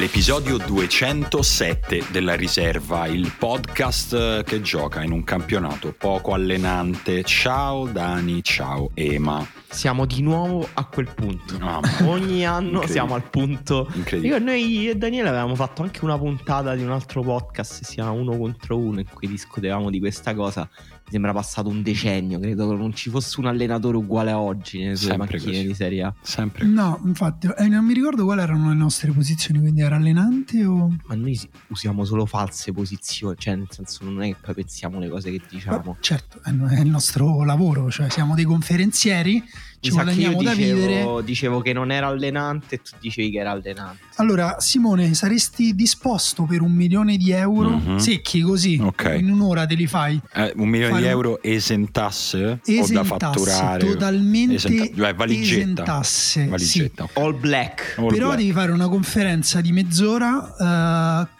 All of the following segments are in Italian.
L'episodio 207 della riserva, il podcast che gioca in un campionato poco allenante. Ciao Dani, ciao Ema. Siamo di nuovo a quel punto. Ah, Ogni anno siamo al punto. Incredibile. Io, noi e Daniele avevamo fatto anche una puntata di un altro podcast, si chiama Uno contro Uno, in cui discutevamo di questa cosa. Mi sembra passato un decennio, credo che non ci fosse un allenatore uguale a oggi nelle sue Sempre macchine così. di Serie A. Sempre. No, infatti, eh, non mi ricordo quali erano le nostre posizioni, quindi era allenante o... Ma noi si- usiamo solo false posizioni, cioè nel senso non è che poi pensiamo le cose che diciamo. Beh, certo, è è il nostro lavoro, cioè siamo dei conferenzieri, ci sa che io da vivere. dicevo, dicevo che non era allenante e tu dicevi che era allenante. Allora, Simone, saresti disposto per un milione di euro Mhm. secchi così? Ok. In un'ora te li fai? Eh, un milione Fare di euro esentasse o da Esentasse, fatturare? totalmente Esenta- cioè, valigetta. esentasse, sì. Valigetta. All black. All Però black. devi fare una conferenza di mezz'ora eh, mh,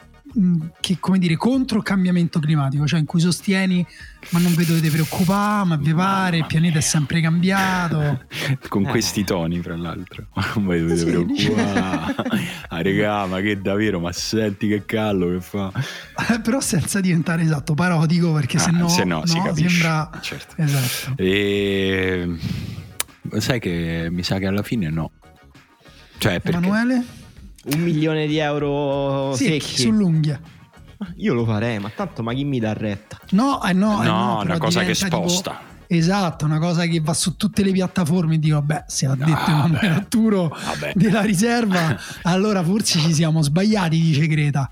che come dire contro il cambiamento climatico, cioè in cui sostieni ma non vi dovete preoccupare, ma vi pare, il pianeta è sempre cambiato. Con Eh. questi toni, fra l'altro. Non vi dovete Sì, preoccupare. ah, regà, ma che davvero? Ma senti che callo che fa. Eh, Però senza diventare esatto parodico perché Ah, se no, no, si capisce. sembra Certo. esatto. E... Sai che mi sa che alla fine no. Cioè, perché... Emanuele? Un milione di euro Sì, secchi. sull'unghia. Io lo farei, ma tanto ma chi mi dà retta? No, eh no, eh No, no, una cosa che diventa tipo- sposta. Esatto, una cosa che va su tutte le piattaforme e dico, vabbè, se ha detto Ah, Emanuele beh. Arturo della riserva, allora forse ci siamo sbagliati, dice Greta.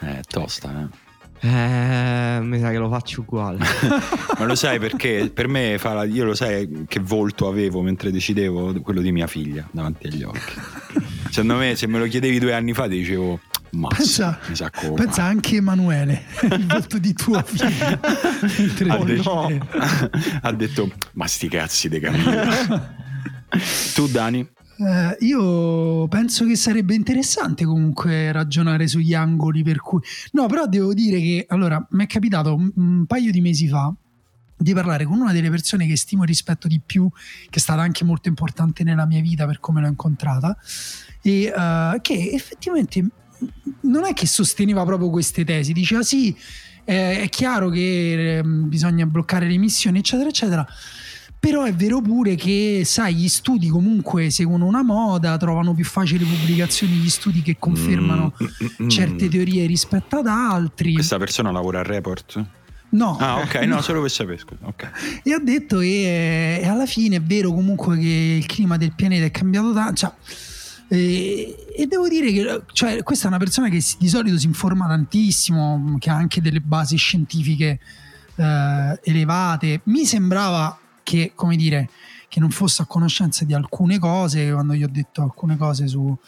Eh, tosta, eh. Eh, mi sa che lo faccio uguale. Ma lo sai perché per me fa la- io lo sai che volto avevo mentre decidevo quello di mia figlia davanti agli occhi. Secondo me se me lo chiedevi due anni fa ti dicevo ma Pensa, pensa anche Emanuele, il volto di tua figlia. mentre ha, detto, no. ha detto ma sti cazzi di Camillo. tu Dani? Eh, io penso che sarebbe interessante comunque ragionare sugli angoli per cui... No, però devo dire che, allora, mi è capitato un, un paio di mesi fa di parlare con una delle persone che stimo e rispetto di più, che è stata anche molto importante nella mia vita per come l'ho incontrata, e eh, che effettivamente non è che sosteneva proprio queste tesi, diceva sì, eh, è chiaro che ehm, bisogna bloccare le emissioni, eccetera, eccetera. Però è vero pure che, sai, gli studi comunque seguono una moda, trovano più facili pubblicazioni gli studi che confermano Mm, mm, mm. certe teorie rispetto ad altri. Questa persona lavora al report? No, Ah, ok, no, solo per sapere, scusa. Ok. e ha detto che eh, alla fine è vero comunque che il clima del pianeta è cambiato tanto. Cioè, eh, e devo dire che cioè, questa è una persona che si- di solito si informa tantissimo, che ha anche delle basi scientifiche eh, elevate. Mi sembrava che, come dire, che non fosse a conoscenza di alcune cose quando gli ho detto alcune cose su,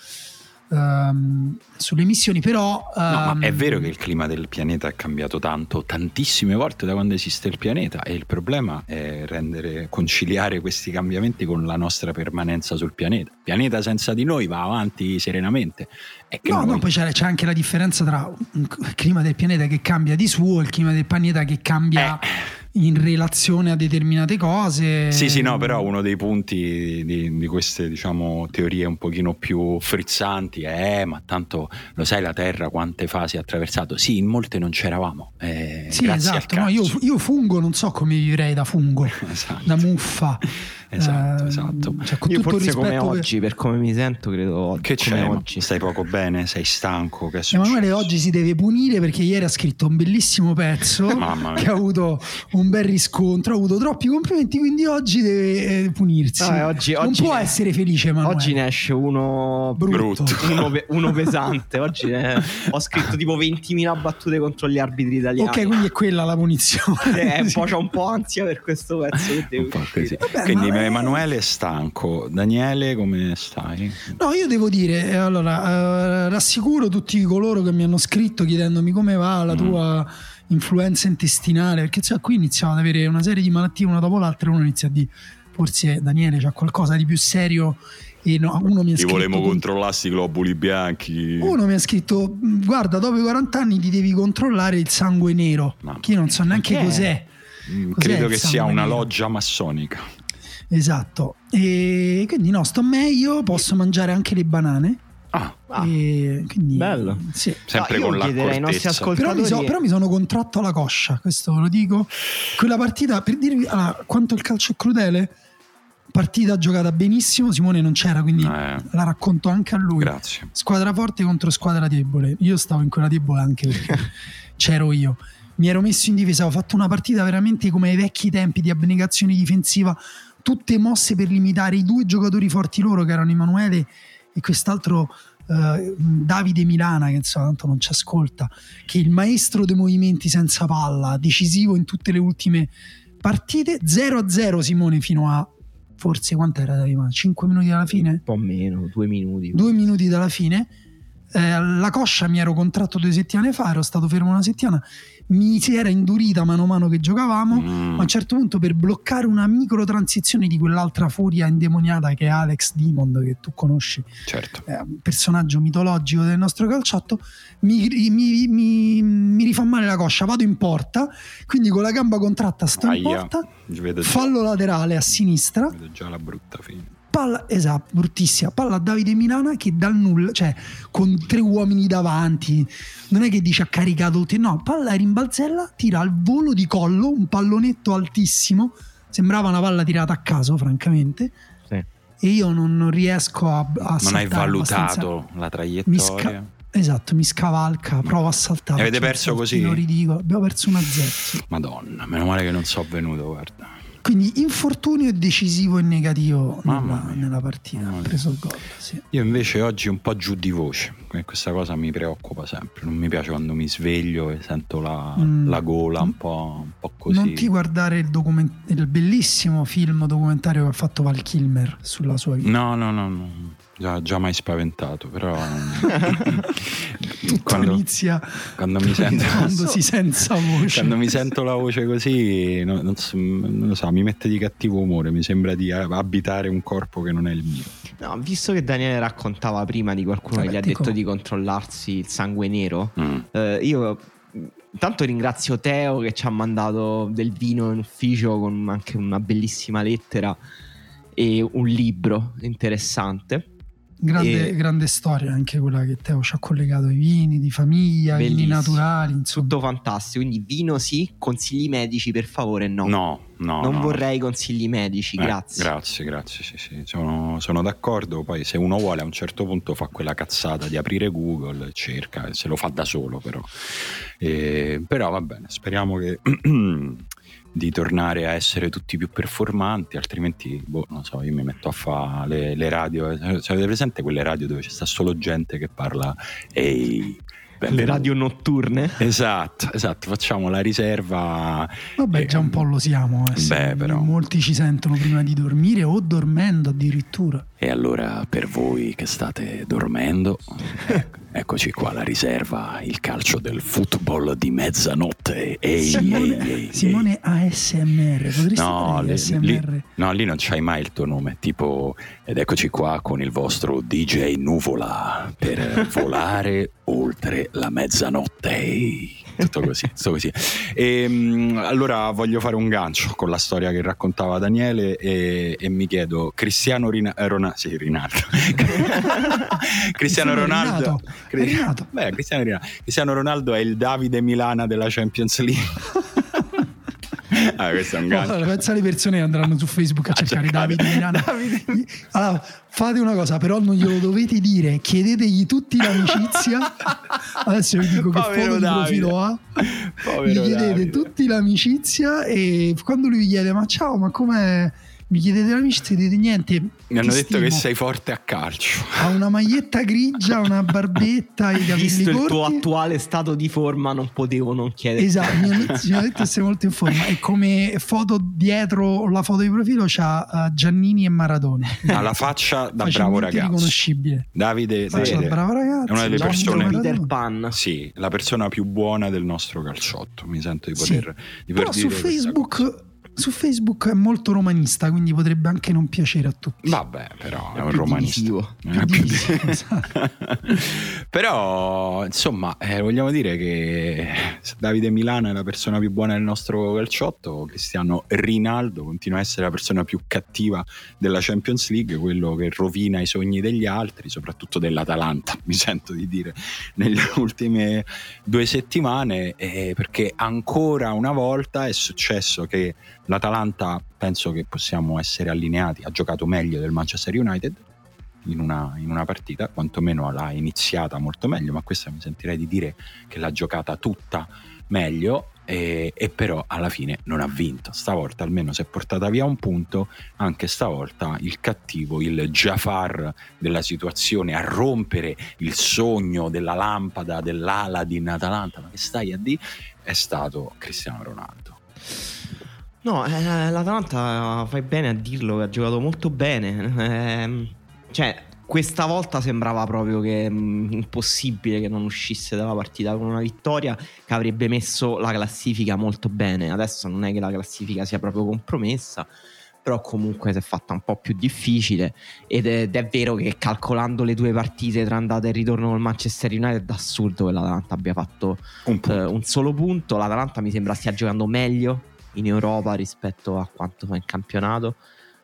ehm, sulle emissioni, però... No, ma ehm, è vero che il clima del pianeta è cambiato tanto, tantissime volte da quando esiste il pianeta e il problema è rendere, conciliare questi cambiamenti con la nostra permanenza sul pianeta. Il pianeta senza di noi va avanti serenamente. No, noi- no, poi c'è, c'è anche la differenza tra il clima del pianeta che cambia di suo e il clima del pianeta che cambia in relazione a determinate cose. Sì, sì, no, però uno dei punti di, di queste, diciamo, teorie un pochino più frizzanti è, "Eh, ma tanto lo sai la Terra quante fasi ha attraversato? Sì, in molte non c'eravamo. eh, Sì, esatto. no, io, io fungo, non so come vivrei da fungo, Esatto. da muffa. Esatto, Eh, esatto. cioè, con Io forse come rispetto per- oggi, per come mi sento, credo Che come c'è? Oggi. Stai poco bene? Sei stanco? Che? Emanuele oggi si deve punire perché ieri ha scritto un bellissimo pezzo Mamma mia. che ha avuto un bel riscontro, ha avuto troppi complimenti, quindi oggi deve eh, punirsi. Ah, oggi- non oggi può ne- essere felice, Emanuele. Oggi ne esce uno Brutto. Brutto. uno, pe- uno pesante. Oggi ne- ho scritto tipo 20.000 battute contro gli arbitri italiani. Ok, quindi è quella la punizione. Eh, un po', c'ho un po' ansia per questo pezzo che devo Un po' uscire. così. Vabbè, Quindi Emanuele è stanco. Daniele, come stai? No, io devo dire, eh, allora, eh, rassicuro tutti coloro che mi hanno scritto chiedendomi come va la Mm. tua influenza intestinale, perché cioè, qui iniziamo ad avere una serie di malattie una dopo l'altra e uno inizia a dire, forse Daniele c'ha qualcosa di più serio e no, uno mi ha Ti scritto... volemo controllare sti globuli bianchi. Uno mi ha scritto, guarda, dopo i 40 anni ti devi controllare il sangue nero, Mamma che io non so neanche cos'è. Mm, cos'è Credo che sia una nero? loggia massonica. Esatto. E quindi no, sto meglio, posso mangiare anche le banane. Ah, Ah, E quindi, bello. Sì. sempre No, con chiederei ai nostri l'accortezza. Però mi, so- ascoltatori però mi sono contratto alla coscia, questo lo dico. Quella partita, per dirvi allora, quanto il calcio è crudele, partita giocata benissimo, Simone non c'era, quindi Eh, la racconto anche a lui. grazie. Squadra forte contro squadra debole. Io stavo in quella debole anche perché c'ero io. Mi ero messo in difesa, ho fatto una partita veramente come ai vecchi tempi di abnegazione difensiva, tutte mosse per limitare i due giocatori forti loro che erano Emanuele e quest'altro eh, Davide Milana che insomma tanto non ci ascolta, che è il maestro dei movimenti senza palla, decisivo in tutte le ultime partite, 0-0 Simone fino a forse quant'era 5 minuti alla fine? un po' meno, due minuti. due minuti dalla fine. Eh, la coscia mi ero contratto due settimane fa, ero stato fermo una settimana, mi si era indurita mano a mano che giocavamo. Mm, Ma a un certo punto, per bloccare una micro transizione di quell'altra furia indemoniata che è Alex Dimond, che tu conosci, certo. un personaggio mitologico del nostro calciotto, mi, mi- mi- mi rifà male la coscia. Vado in porta, quindi con la gamba contratta sto in Aia. porta, Vedo già, fallo laterale a sinistra vedo già la brutta fine. Palla esatto, bruttissima. Palla a Davide Milana che dal nulla, cioè con tre uomini davanti, non è che dice ha caricato tutti, no, palla rimbalzella, tira al volo di collo, un pallonetto altissimo, sembrava una palla tirata a caso, francamente. Sì. E io non, non riesco a, a Non hai valutato abbastanza. la Mi traiettoria. sca- Esatto, mi scavalca, provo a saltare. E avete perso saltino così? ridicolo. Abbiamo perso 1-0. Madonna, meno male che non so venuto, guarda. Quindi infortunio decisivo e negativo nella, nella partita. Ha preso il gol. Sì. Io invece oggi un po' giù di voce, questa cosa mi preoccupa sempre. Non mi piace quando mi sveglio e sento la, Mm. la gola un po', un po' così. Non ti guardare il, document- il bellissimo film documentario che ha fatto Val Kilmer sulla sua vita. No, no, no, no. Già, già mai spaventato, però Tutto quando, inizia quando mi sento senza voce. quando mi sento la voce così, no- non, so, non lo so, mi mette di cattivo umore, mi sembra di abitare un corpo che non è il mio. No, visto che Daniele raccontava prima di qualcuno Vabbè, che gli ha detto di controllarsi il sangue nero, Mm. eh, io intanto ringrazio Teo che ci ha mandato del vino in ufficio con anche una bellissima lettera e un libro interessante. Grande, E- grande storia anche quella che Teo ci ha collegato ai vini di famiglia, i vini naturali, insomma. Tutto fantastico, quindi vino sì, consigli medici per favore no. No, no. non no. vorrei consigli medici, Eh, grazie. Grazie, grazie, sì, sì, sono, sono d'accordo. Poi se uno vuole a un certo punto fa quella cazzata di aprire Google, cerca, se lo fa da solo però. Eh, però va bene, speriamo che di tornare a essere tutti più performanti, altrimenti, boh, non so, io mi metto a fare le, le radio. eh, Avete presente quelle radio dove c'è solo gente che parla ehi... Le benvenuti." radio notturne. Esatto, esatto, facciamo la riserva. Vabbè, già un po' lo siamo. eh, beh, però. Molti ci sentono prima di dormire o dormendo addirittura. E allora per voi che state dormendo, ecco- eccoci qua la riserva, il calcio del football di mezzanotte. Ehi, Simone, ehi, ehi, Simone ASMR, potresti No, ASMR? lì- no, lì non c'hai mai il tuo nome, tipo, ed eccoci qua con il vostro DJ Nuvola per volare oltre la mezzanotte. Ehi. Tutto così, tutto così. E, allora voglio fare un gancio con la storia che raccontava Daniele e, e mi chiedo, Cristiano Rina- Ronaldo, sì, Rinaldo. Cristiano Ronaldo. È rinato. Beh, Cristiano, Ronaldo. Cristiano Ronaldo è il Davide Milana della Champions League. ah, questo è un gancio. Allora, pensa alle persone che andranno su Facebook a A cercare cercare Davide Milano. Allora, fate una cosa, però non glielo dovete dire, chiedetegli tutti l'amicizia. Adesso vi dico che Povero foto di Davide. profilo ha. Povero Gli chiedete Davide. tutti l'amicizia e quando lui vi chiede "Ma ciao, ma com'è?" Mi chiedete l'amicizia e dite niente. Mi hanno detto che stimo. sei forte a calcio. Ha una maglietta grigia, una barbetta, i capelli Visto il tuo attuale stato di forma, non potevo non chiedere. Esatto, mi hanno mi hanno detto che sei molto in forma. E come foto dietro la foto di profilo c'ha eh, Giannini e Maradona. Ha la faccia da bravo ragazzo. riconoscibile. Davide, Faccia da Davide bravo ragazzo. è una delle persone-. Peter Pan. Sì, la persona più buona del nostro calciotto. Mi sento di Sì. poter, di poter Però su. Facebook su Facebook è molto romanista, quindi potrebbe anche non piacere a tutti. Vabbè, però è, È un più romanista. divisivo. È più Divisivo, di- esatto. però, insomma, eh, vogliamo dire che se Davide Milano è la persona più buona del nostro calciotto, Cristiano Rinaldo continua a essere la persona più cattiva della Champions League, quello che rovina i sogni degli altri, soprattutto dell'Atalanta, mi sento di dire, nelle ultime due settimane, eh, perché ancora una volta è successo che l'Atalanta, penso che possiamo essere allineati, ha giocato meglio del Manchester United in una, in una partita, quantomeno l'ha iniziata molto meglio, ma questa mi sentirei di dire che l'ha giocata tutta meglio e, e però alla fine non ha vinto. Stavolta almeno si è portata via un punto, anche stavolta il cattivo, il Jafar della situazione a rompere il sogno della lampada dell'Aladin Atalanta, ma che stai a dire? È stato Cristiano Ronaldo. No, eh, l'Atalanta fai bene a dirlo, ha giocato molto bene. Ehm, cioè, questa volta sembrava proprio che mh, impossibile che non uscisse dalla partita con una vittoria che avrebbe messo la classifica molto bene. Adesso non è che la classifica sia proprio compromessa, però comunque si è fatta un po' più difficile ed è, ed è vero che calcolando le due partite tra andata e ritorno col Manchester United è assurdo che l'Atalanta abbia fatto Un eh, un solo punto. L'Atalanta mi sembra stia giocando meglio in Europa rispetto a quanto fa in campionato.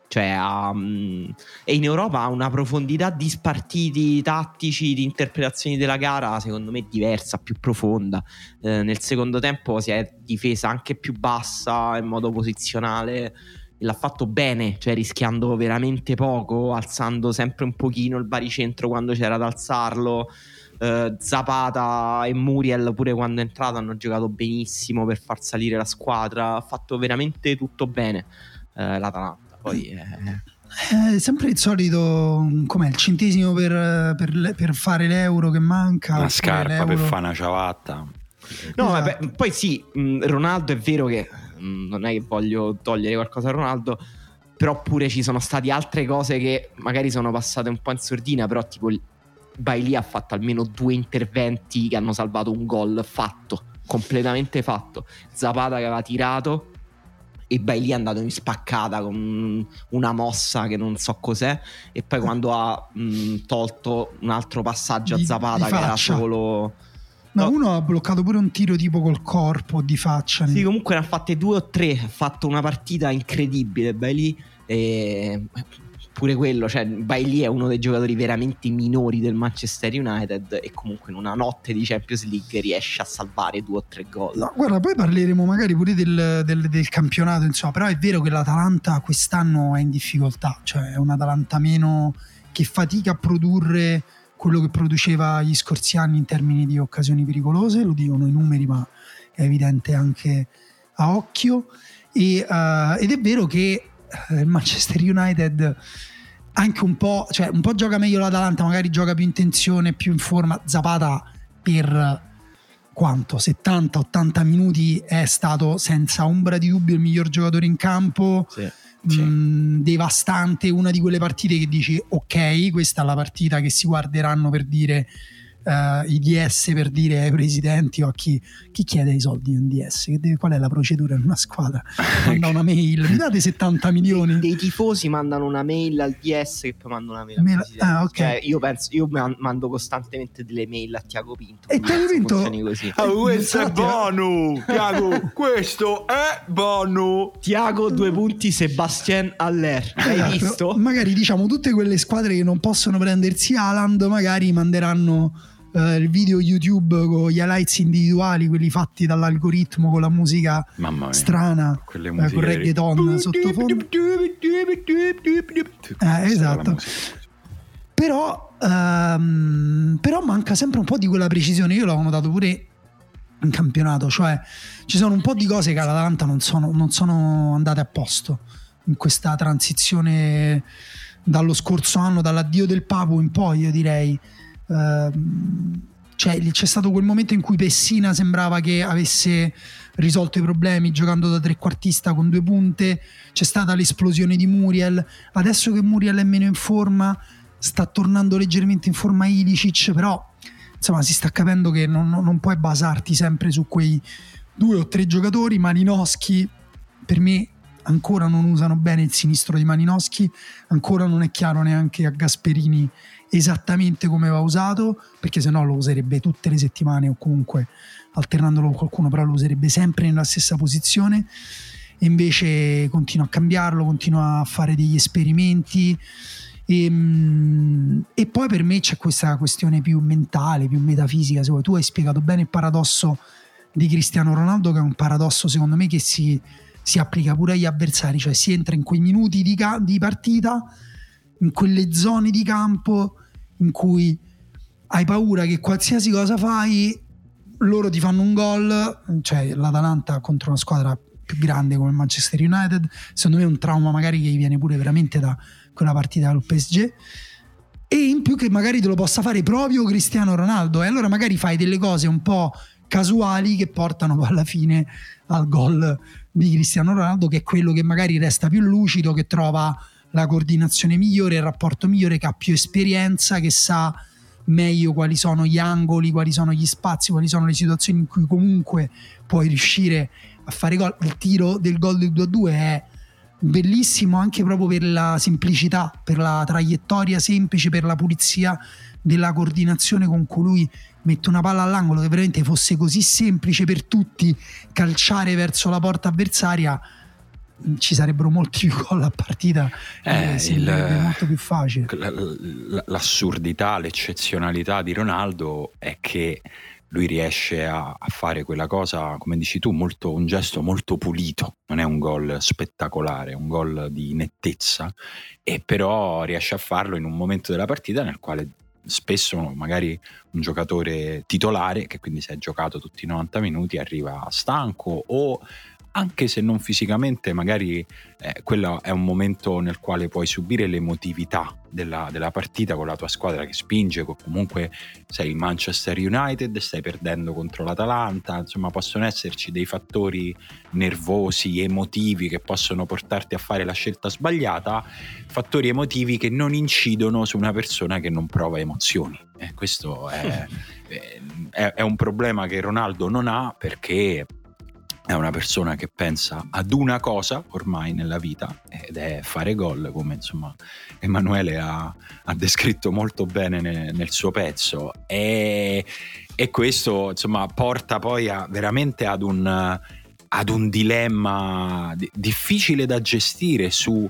Cioè, mm, e in Europa ha una profondità di spartiti tattici, di interpretazioni della gara, secondo me diversa, più profonda. Eh, nel secondo tempo si è difesa anche più bassa in modo posizionale. L'ha fatto bene, cioè rischiando veramente poco, alzando sempre un pochino il baricentro quando c'era da alzarlo. Eh, Zapata e Muriel pure quando è entrato hanno giocato benissimo per far salire la squadra ha fatto veramente tutto bene eh, l'Atalanta poi eh, È sempre il solito, com'è, il centesimo per, per per fare l'euro che manca. Una oppure scarpa per l'euro- fare una ciabatta. no Esatto. vabbè, poi sì mh, Ronaldo è vero che mh, non è che voglio togliere qualcosa a Ronaldo però pure ci sono state altre cose che magari sono passate un po' in sordina però tipo il- Bailey ha fatto almeno due interventi che hanno salvato un gol fatto completamente fatto Zapata che aveva tirato e Bailey è andato in spaccata con una mossa che non so cos'è e poi quando ha mh, tolto un altro passaggio Di- a Zapata che era solo No, No. uno ha bloccato pure un tiro tipo col corpo di faccia. Sì, comunque ne ha fatte due o tre. Ha fatto una partita incredibile. Bailey. E pure quello, cioè, Bailey è uno dei giocatori veramente minori del Manchester United. E comunque in una notte di Champions League riesce a salvare due o tre gol. No, guarda, poi parleremo magari pure del, del- del campionato, insomma, però è vero che l'Atalanta quest'anno è in difficoltà, cioè è un'Atalanta meno che fatica a produrre quello che produceva gli scorsi anni in termini di occasioni pericolose, lo dicono i numeri, ma è evidente anche a occhio. E, eh, ed è vero che il Manchester United anche un po', cioè un po' gioca meglio l'Atalanta, magari gioca più in tensione, più in forma. Zapata per quanto 70-80 minuti è stato senza ombra di dubbio il miglior giocatore in campo. Sì. Sì. mh, devastante, una di quelle partite che dici ok, questa è la partita che si guarderanno per dire eh, i DS per dire ai presidenti o a chi, chi chiede i soldi in DS, che deve- qual è la procedura in una squadra? Manda una mail, mi date 70 milioni? Dei tifosi mandano una mail al DS che poi mandano una mail al Mail- presidente. ah, ok. Cioè, io penso, io man- mando costantemente delle mail a Tiago Pinto. E Tiago Pinto- così. Ah, questo è Bonu, Tiago, questo è Bonu. Tiago due punti Sebastien Aller. L'hai Esatto. visto? Magari diciamo tutte quelle squadre che non possono prendersi Haaland, magari manderanno eh, il video YouTube con gli highlights individuali, quelli fatti dall'algoritmo con la musica mia. strana, Quelle eh, con reggaeton sottofondo. Eh, esatto. Però, ehm, però manca sempre un po' di quella precisione. Io l'ho notato pure in campionato, cioè ci sono un po' di cose che all'Atalanta non sono, non sono andate a posto in questa transizione dallo scorso anno, dall'addio del Papu in poi, io direi. Ehm, cioè, c'è stato quel momento in cui Pessina sembrava che avesse risolto i problemi giocando da trequartista con due punte. C'è stata l'esplosione di Muriel. Adesso che Muriel è meno in forma, sta tornando leggermente in forma Ilicic, però insomma si sta capendo che non, non- puoi basarti sempre su quei due o tre giocatori. Malinowski per me ancora non usano bene il sinistro di Malinowski, ancora non è chiaro neanche a Gasperini esattamente come va usato, perché se no lo userebbe tutte le settimane o comunque alternandolo con qualcuno, però lo userebbe sempre nella stessa posizione e invece continua a cambiarlo, continua a fare degli esperimenti e, ehm, e, poi per me c'è questa questione più mentale, più metafisica, se vuoi. Tu hai spiegato bene il paradosso di Cristiano Ronaldo, che è un paradosso secondo me che si, si applica pure agli avversari, cioè si entra in quei minuti di, di partita, in quelle zone di campo in cui hai paura che qualsiasi cosa fai loro ti fanno un gol, cioè l'Atalanta contro una squadra più grande come il Manchester United, secondo me è un trauma magari che gli viene pure veramente da quella partita al PSG e in più che magari te lo possa fare proprio Cristiano Ronaldo. E allora magari fai delle cose un po' casuali che portano alla fine al gol di Cristiano Ronaldo che è quello che magari resta più lucido, che trova la coordinazione migliore, il rapporto migliore, che ha più esperienza, che sa meglio quali sono gli angoli, quali sono gli spazi, quali sono le situazioni in cui comunque puoi riuscire a fare gol. Il tiro del gol del 2-2 è bellissimo anche proprio per la semplicità, per la traiettoria semplice, per la pulizia della coordinazione con cui lui mette una palla all'angolo che veramente fosse così semplice per tutti calciare verso la porta avversaria ci sarebbero molti più gol a partita eh, eh, il, molto più facile. l'assurdità l'eccezionalità di Ronaldo è che lui riesce a, a, fare quella cosa, come dici tu, molto, un gesto molto pulito, non è un gol spettacolare, è un gol di nettezza, e però riesce a farlo in un momento della partita nel quale spesso magari un giocatore titolare, che quindi si è giocato tutti i 90 minuti, arriva stanco o anche se non fisicamente, magari eh, quello è un momento nel quale puoi subire l'emotività della, della, partita con la tua squadra che spinge, comunque sei il Manchester United, stai perdendo contro l'Atalanta, insomma possono esserci dei fattori nervosi, emotivi che possono portarti a fare la scelta sbagliata, fattori emotivi che non incidono su una persona che non prova emozioni. Eh, questo è, è, è un problema che Ronaldo non ha perché è una persona che pensa ad una cosa ormai nella vita ed è fare gol, come insomma Emanuele ha, ha descritto molto bene ne, nel suo pezzo. E, e, questo insomma porta poi a, veramente ad un, ad un dilemma difficile da gestire su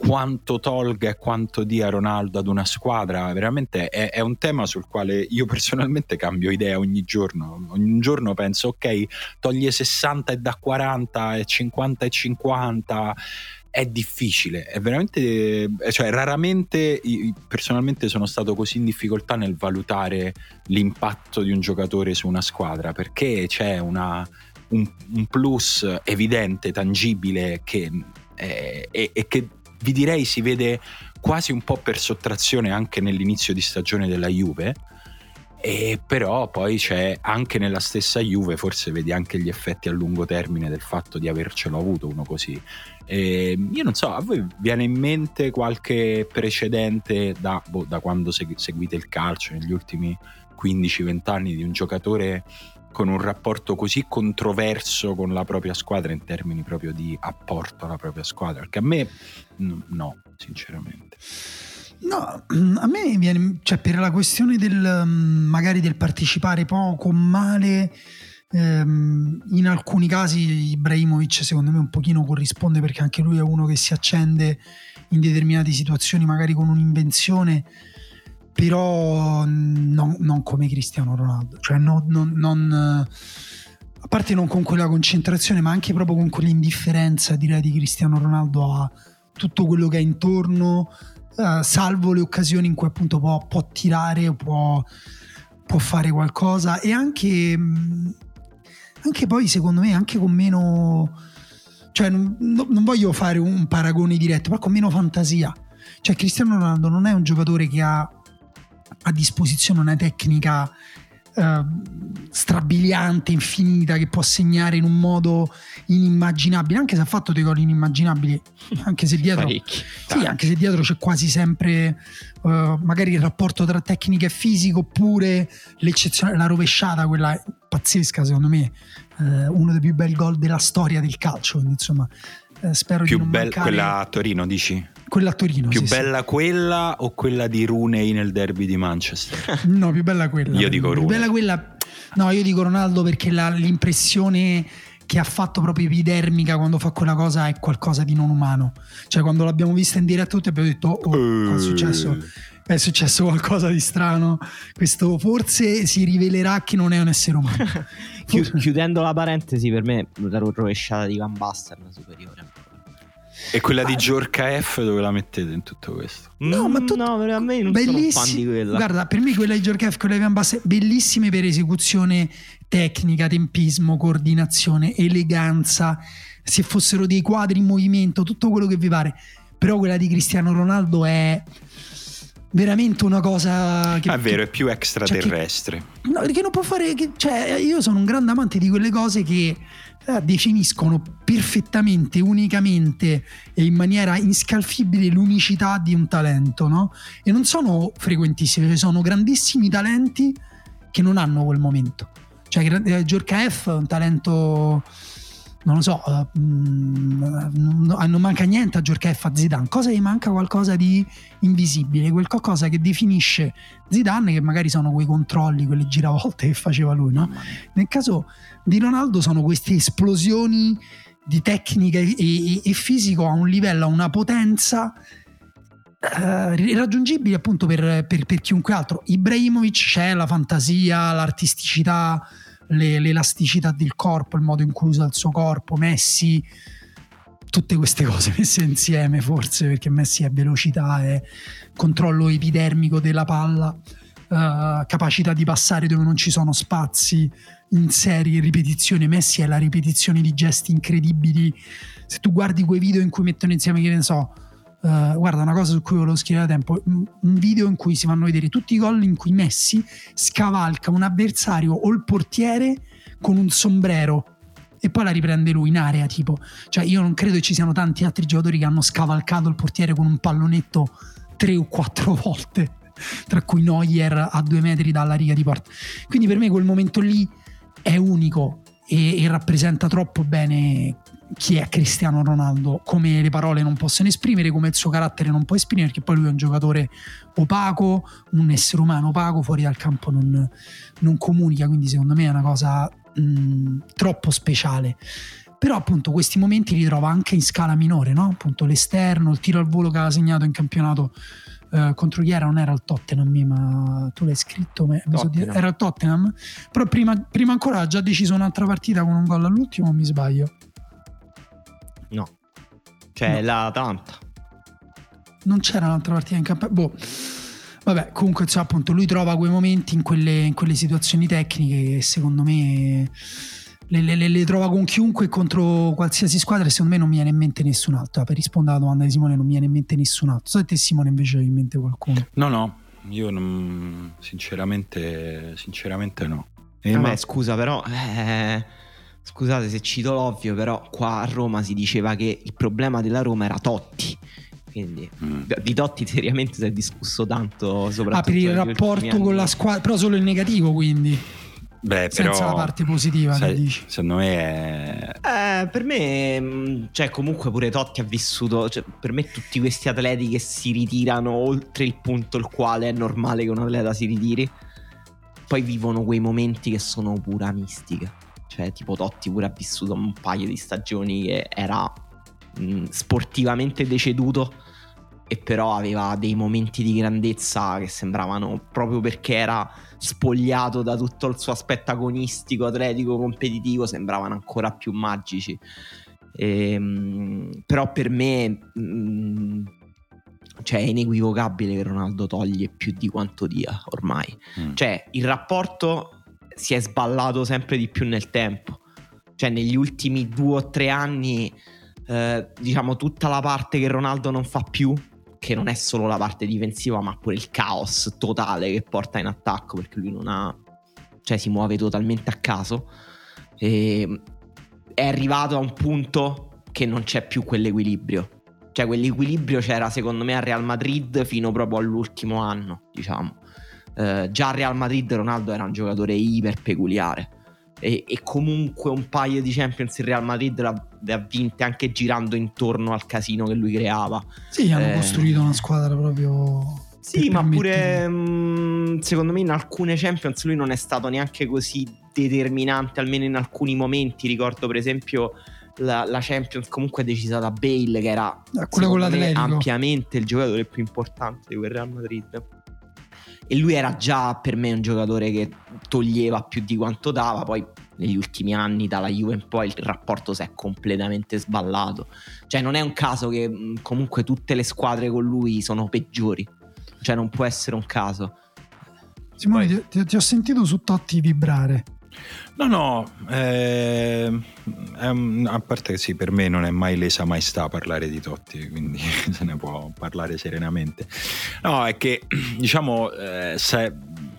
quanto tolga e quanto dia Ronaldo ad una squadra, veramente è, è, un tema sul quale io personalmente cambio idea ogni giorno. Ogni giorno penso, ok, toglie 60 e da 40 e 50 e 50 è difficile, è veramente, cioè raramente personalmente sono stato così in difficoltà nel valutare l'impatto di un giocatore su una squadra perché c'è una, un, un, plus evidente, tangibile che, è, è, è che vi direi si vede quasi un po' per sottrazione anche nell'inizio di stagione della Juve. E però poi c'è anche nella stessa Juve, forse vedi anche gli effetti a lungo termine del fatto di avercelo avuto uno così. E io non so, a voi viene in mente qualche precedente da, boh, da quando seguite il calcio negli ultimi 15-20 anni di un giocatore con un rapporto così controverso con la propria squadra in termini proprio di apporto alla propria squadra? Perché a me no, sinceramente. No, a me viene, cioè per la questione del magari del partecipare poco, male, ehm, in alcuni casi Ibrahimovic secondo me un pochino corrisponde perché anche lui è uno che si accende in determinate situazioni magari con un'invenzione però non, non come Cristiano Ronaldo, cioè no, non, non, a parte non con quella concentrazione, ma anche proprio con quell'indifferenza direi di Cristiano Ronaldo a tutto quello che è intorno, eh, salvo le occasioni in cui appunto può, può tirare, può, può, fare qualcosa e anche, anche poi secondo me anche con meno, cioè non, non voglio fare un paragone diretto, però con meno fantasia. Cioè Cristiano Ronaldo non è un giocatore che ha a disposizione una tecnica eh, strabiliante, infinita, che può segnare in un modo inimmaginabile, anche se ha fatto dei gol inimmaginabili, anche se dietro, sì, anche se dietro c'è quasi sempre uh, magari il rapporto tra tecnica e fisico, oppure l'eccezione, la rovesciata, quella pazzesca secondo me, uh, uno dei più bei gol della storia del calcio, quindi insomma eh, spero Più di non bella mancare. quella a Torino, dici? Quella a Torino. Più sì, sì. bella quella o quella di Rooney nel derby di Manchester? No, più bella quella. Io dico Più Rooney. bella quella. No, io dico Ronaldo perché la- l'impressione che ha fatto proprio epidermica quando fa quella cosa è qualcosa di non umano. Cioè, quando l'abbiamo vista in diretta tutti abbiamo detto: Oh, è successo? È successo qualcosa di strano. Questo forse si rivelerà che non è un essere umano. Chi- chiudendo la parentesi, per me la ro- rovesciata di Van Basten è superiore. E quella di Giorca F dove la mettete in tutto questo? No, ma tu- no, a me non sono un fan di quella. Guarda, per me quella di Giorgiev, quella di Van Basten, bellissime per esecuzione tecnica, tempismo, coordinazione, eleganza. Se fossero dei quadri in movimento, tutto quello che vi pare. Però quella di Cristiano Ronaldo è veramente una cosa che Ah, è vero, è più extraterrestre. No, perché non può fare. che- cioè, io sono un grande amante di quelle cose che eh, definiscono perfettamente, unicamente e in maniera inscalfibile l'unicità di un talento, no? E non sono frequentissimi, ci sono grandissimi talenti che non hanno quel momento. Cioè, gra- eh, Giorca F è un talento. Non lo so, mm, non, manca niente a Giorca F a Zidane. Cosa gli manca? Qualcosa di invisibile, qualcosa che definisce Zidane, che magari sono quei controlli, quelle giravolte che faceva lui, no? Nel caso di Ronaldo sono queste esplosioni di tecnica e, e- e fisico a un livello, a una potenza eh, irraggiungibile appunto per, per- per chiunque altro. Ibrahimovic c'è la fantasia, l'artisticità, le- l'elasticità del corpo, il modo in cui usa il suo corpo, Messi, tutte queste cose messe insieme forse perché Messi è velocità, è controllo epidermico della palla, eh, capacità di passare dove non ci sono spazi, in serie, ripetizione. Messi è la ripetizione di gesti incredibili. Se tu guardi quei video in cui mettono insieme, che ne so, eh, guarda una cosa su cui volevo scrivere da tempo, un un video in cui si fanno vedere tutti i gol in cui Messi scavalca un avversario o il portiere con un sombrero e poi la riprende lui in area tipo. Cioè io non credo che ci siano tanti altri giocatori che hanno scavalcato il portiere con un pallonetto tre o quattro volte tra cui Neuer a due metri dalla riga di porta. Quindi per me quel momento lì è unico e, e rappresenta troppo bene chi è Cristiano Ronaldo, come le parole non possono esprimere, come il suo carattere non può esprimere, perché poi lui è un giocatore opaco, un essere umano opaco, fuori dal campo non, non comunica, quindi secondo me è una cosa mh, troppo speciale. Però appunto questi momenti li trova anche in scala minore, no? Appunto l'esterno, il tiro al volo che aveva segnato in campionato eh, contro chi era? Non era il Tottenham, ma tu l'hai scritto, ma Tottenham. era il Tottenham. Però prima, prima ancora ha già deciso un'altra partita con un gol all'ultimo, o mi sbaglio? Cioè No. l'Atalanta. non c'era un'altra partita in campo. Boh. Vabbè, comunque, insomma, appunto, lui trova quei momenti in quelle, in quelle situazioni tecniche che secondo me le, le- le- le trova con chiunque contro qualsiasi squadra. E secondo me non mi viene in mente nessun altro. Per rispondere alla domanda di Simone, non mi viene in mente nessun altro. So te, Simone, invece hai in mente qualcuno. No, no, io non, sinceramente, sinceramente no. E Vabbè, ma- scusa, però. eh, scusate se cito l'ovvio, però qua a Roma si diceva che il problema della Roma era Totti. Quindi Mm. di Totti seriamente si è discusso tanto, soprattutto Ah, per il rapporto con la squadra, però solo il negativo, quindi Beh, senza però, la parte positiva, sai, dici. secondo me è... Eh, per me, mh, cioè, comunque pure Totti ha vissuto. Cioè, per me, tutti questi atleti che si ritirano oltre il punto il quale è normale che un atleta si ritiri, poi vivono quei momenti che sono pura mistica. Cioè, tipo, Totti pure ha vissuto un paio di stagioni che era mh, sportivamente deceduto. E però aveva dei momenti di grandezza che sembravano proprio perché era spogliato da tutto il suo aspetto agonistico, atletico, competitivo, sembravano ancora più magici. Ehm, però per me mm, cioè, è inequivocabile che Ronaldo toglie più di quanto dia ormai. Mm. Cioè, il rapporto si è sballato sempre di più nel tempo. Cioè, negli ultimi due o tre anni, eh, diciamo, tutta la parte che Ronaldo non fa più, che non è solo la parte difensiva, ma pure il caos totale che porta in attacco, perché lui non ha. cioè, si muove totalmente a caso. E è arrivato a un punto che non c'è più quell'equilibrio. Cioè, quell'equilibrio c'era secondo me a Real Madrid fino proprio all'ultimo anno, diciamo. Eh, già a Real Madrid Ronaldo era un giocatore iper peculiare. e, e, comunque un paio di Champions il Real Madrid le ha vinte anche girando intorno al casino che lui creava. Sì, hanno eh, costruito una squadra proprio... Sì, ma pure mh, mm, secondo me in alcune Champions lui non è stato neanche così determinante, almeno in alcuni momenti. Ricordo per esempio la, la Champions comunque decisa da Bale, che era me, ampiamente il giocatore più importante di quel Real Madrid. E lui era già per me un giocatore che toglieva più di quanto dava, poi negli ultimi anni dalla Juve in poi il rapporto si è completamente sballato. Cioè non è un caso che comunque tutte le squadre con lui sono peggiori. Cioè non può essere un caso. Simone, poi... ti, ti, ho sentito su Totti vibrare. No, no, eh, a parte che sì, per me non è mai lesa maestà parlare di Totti, quindi se ne può parlare serenamente. No, è che diciamo, eh, se,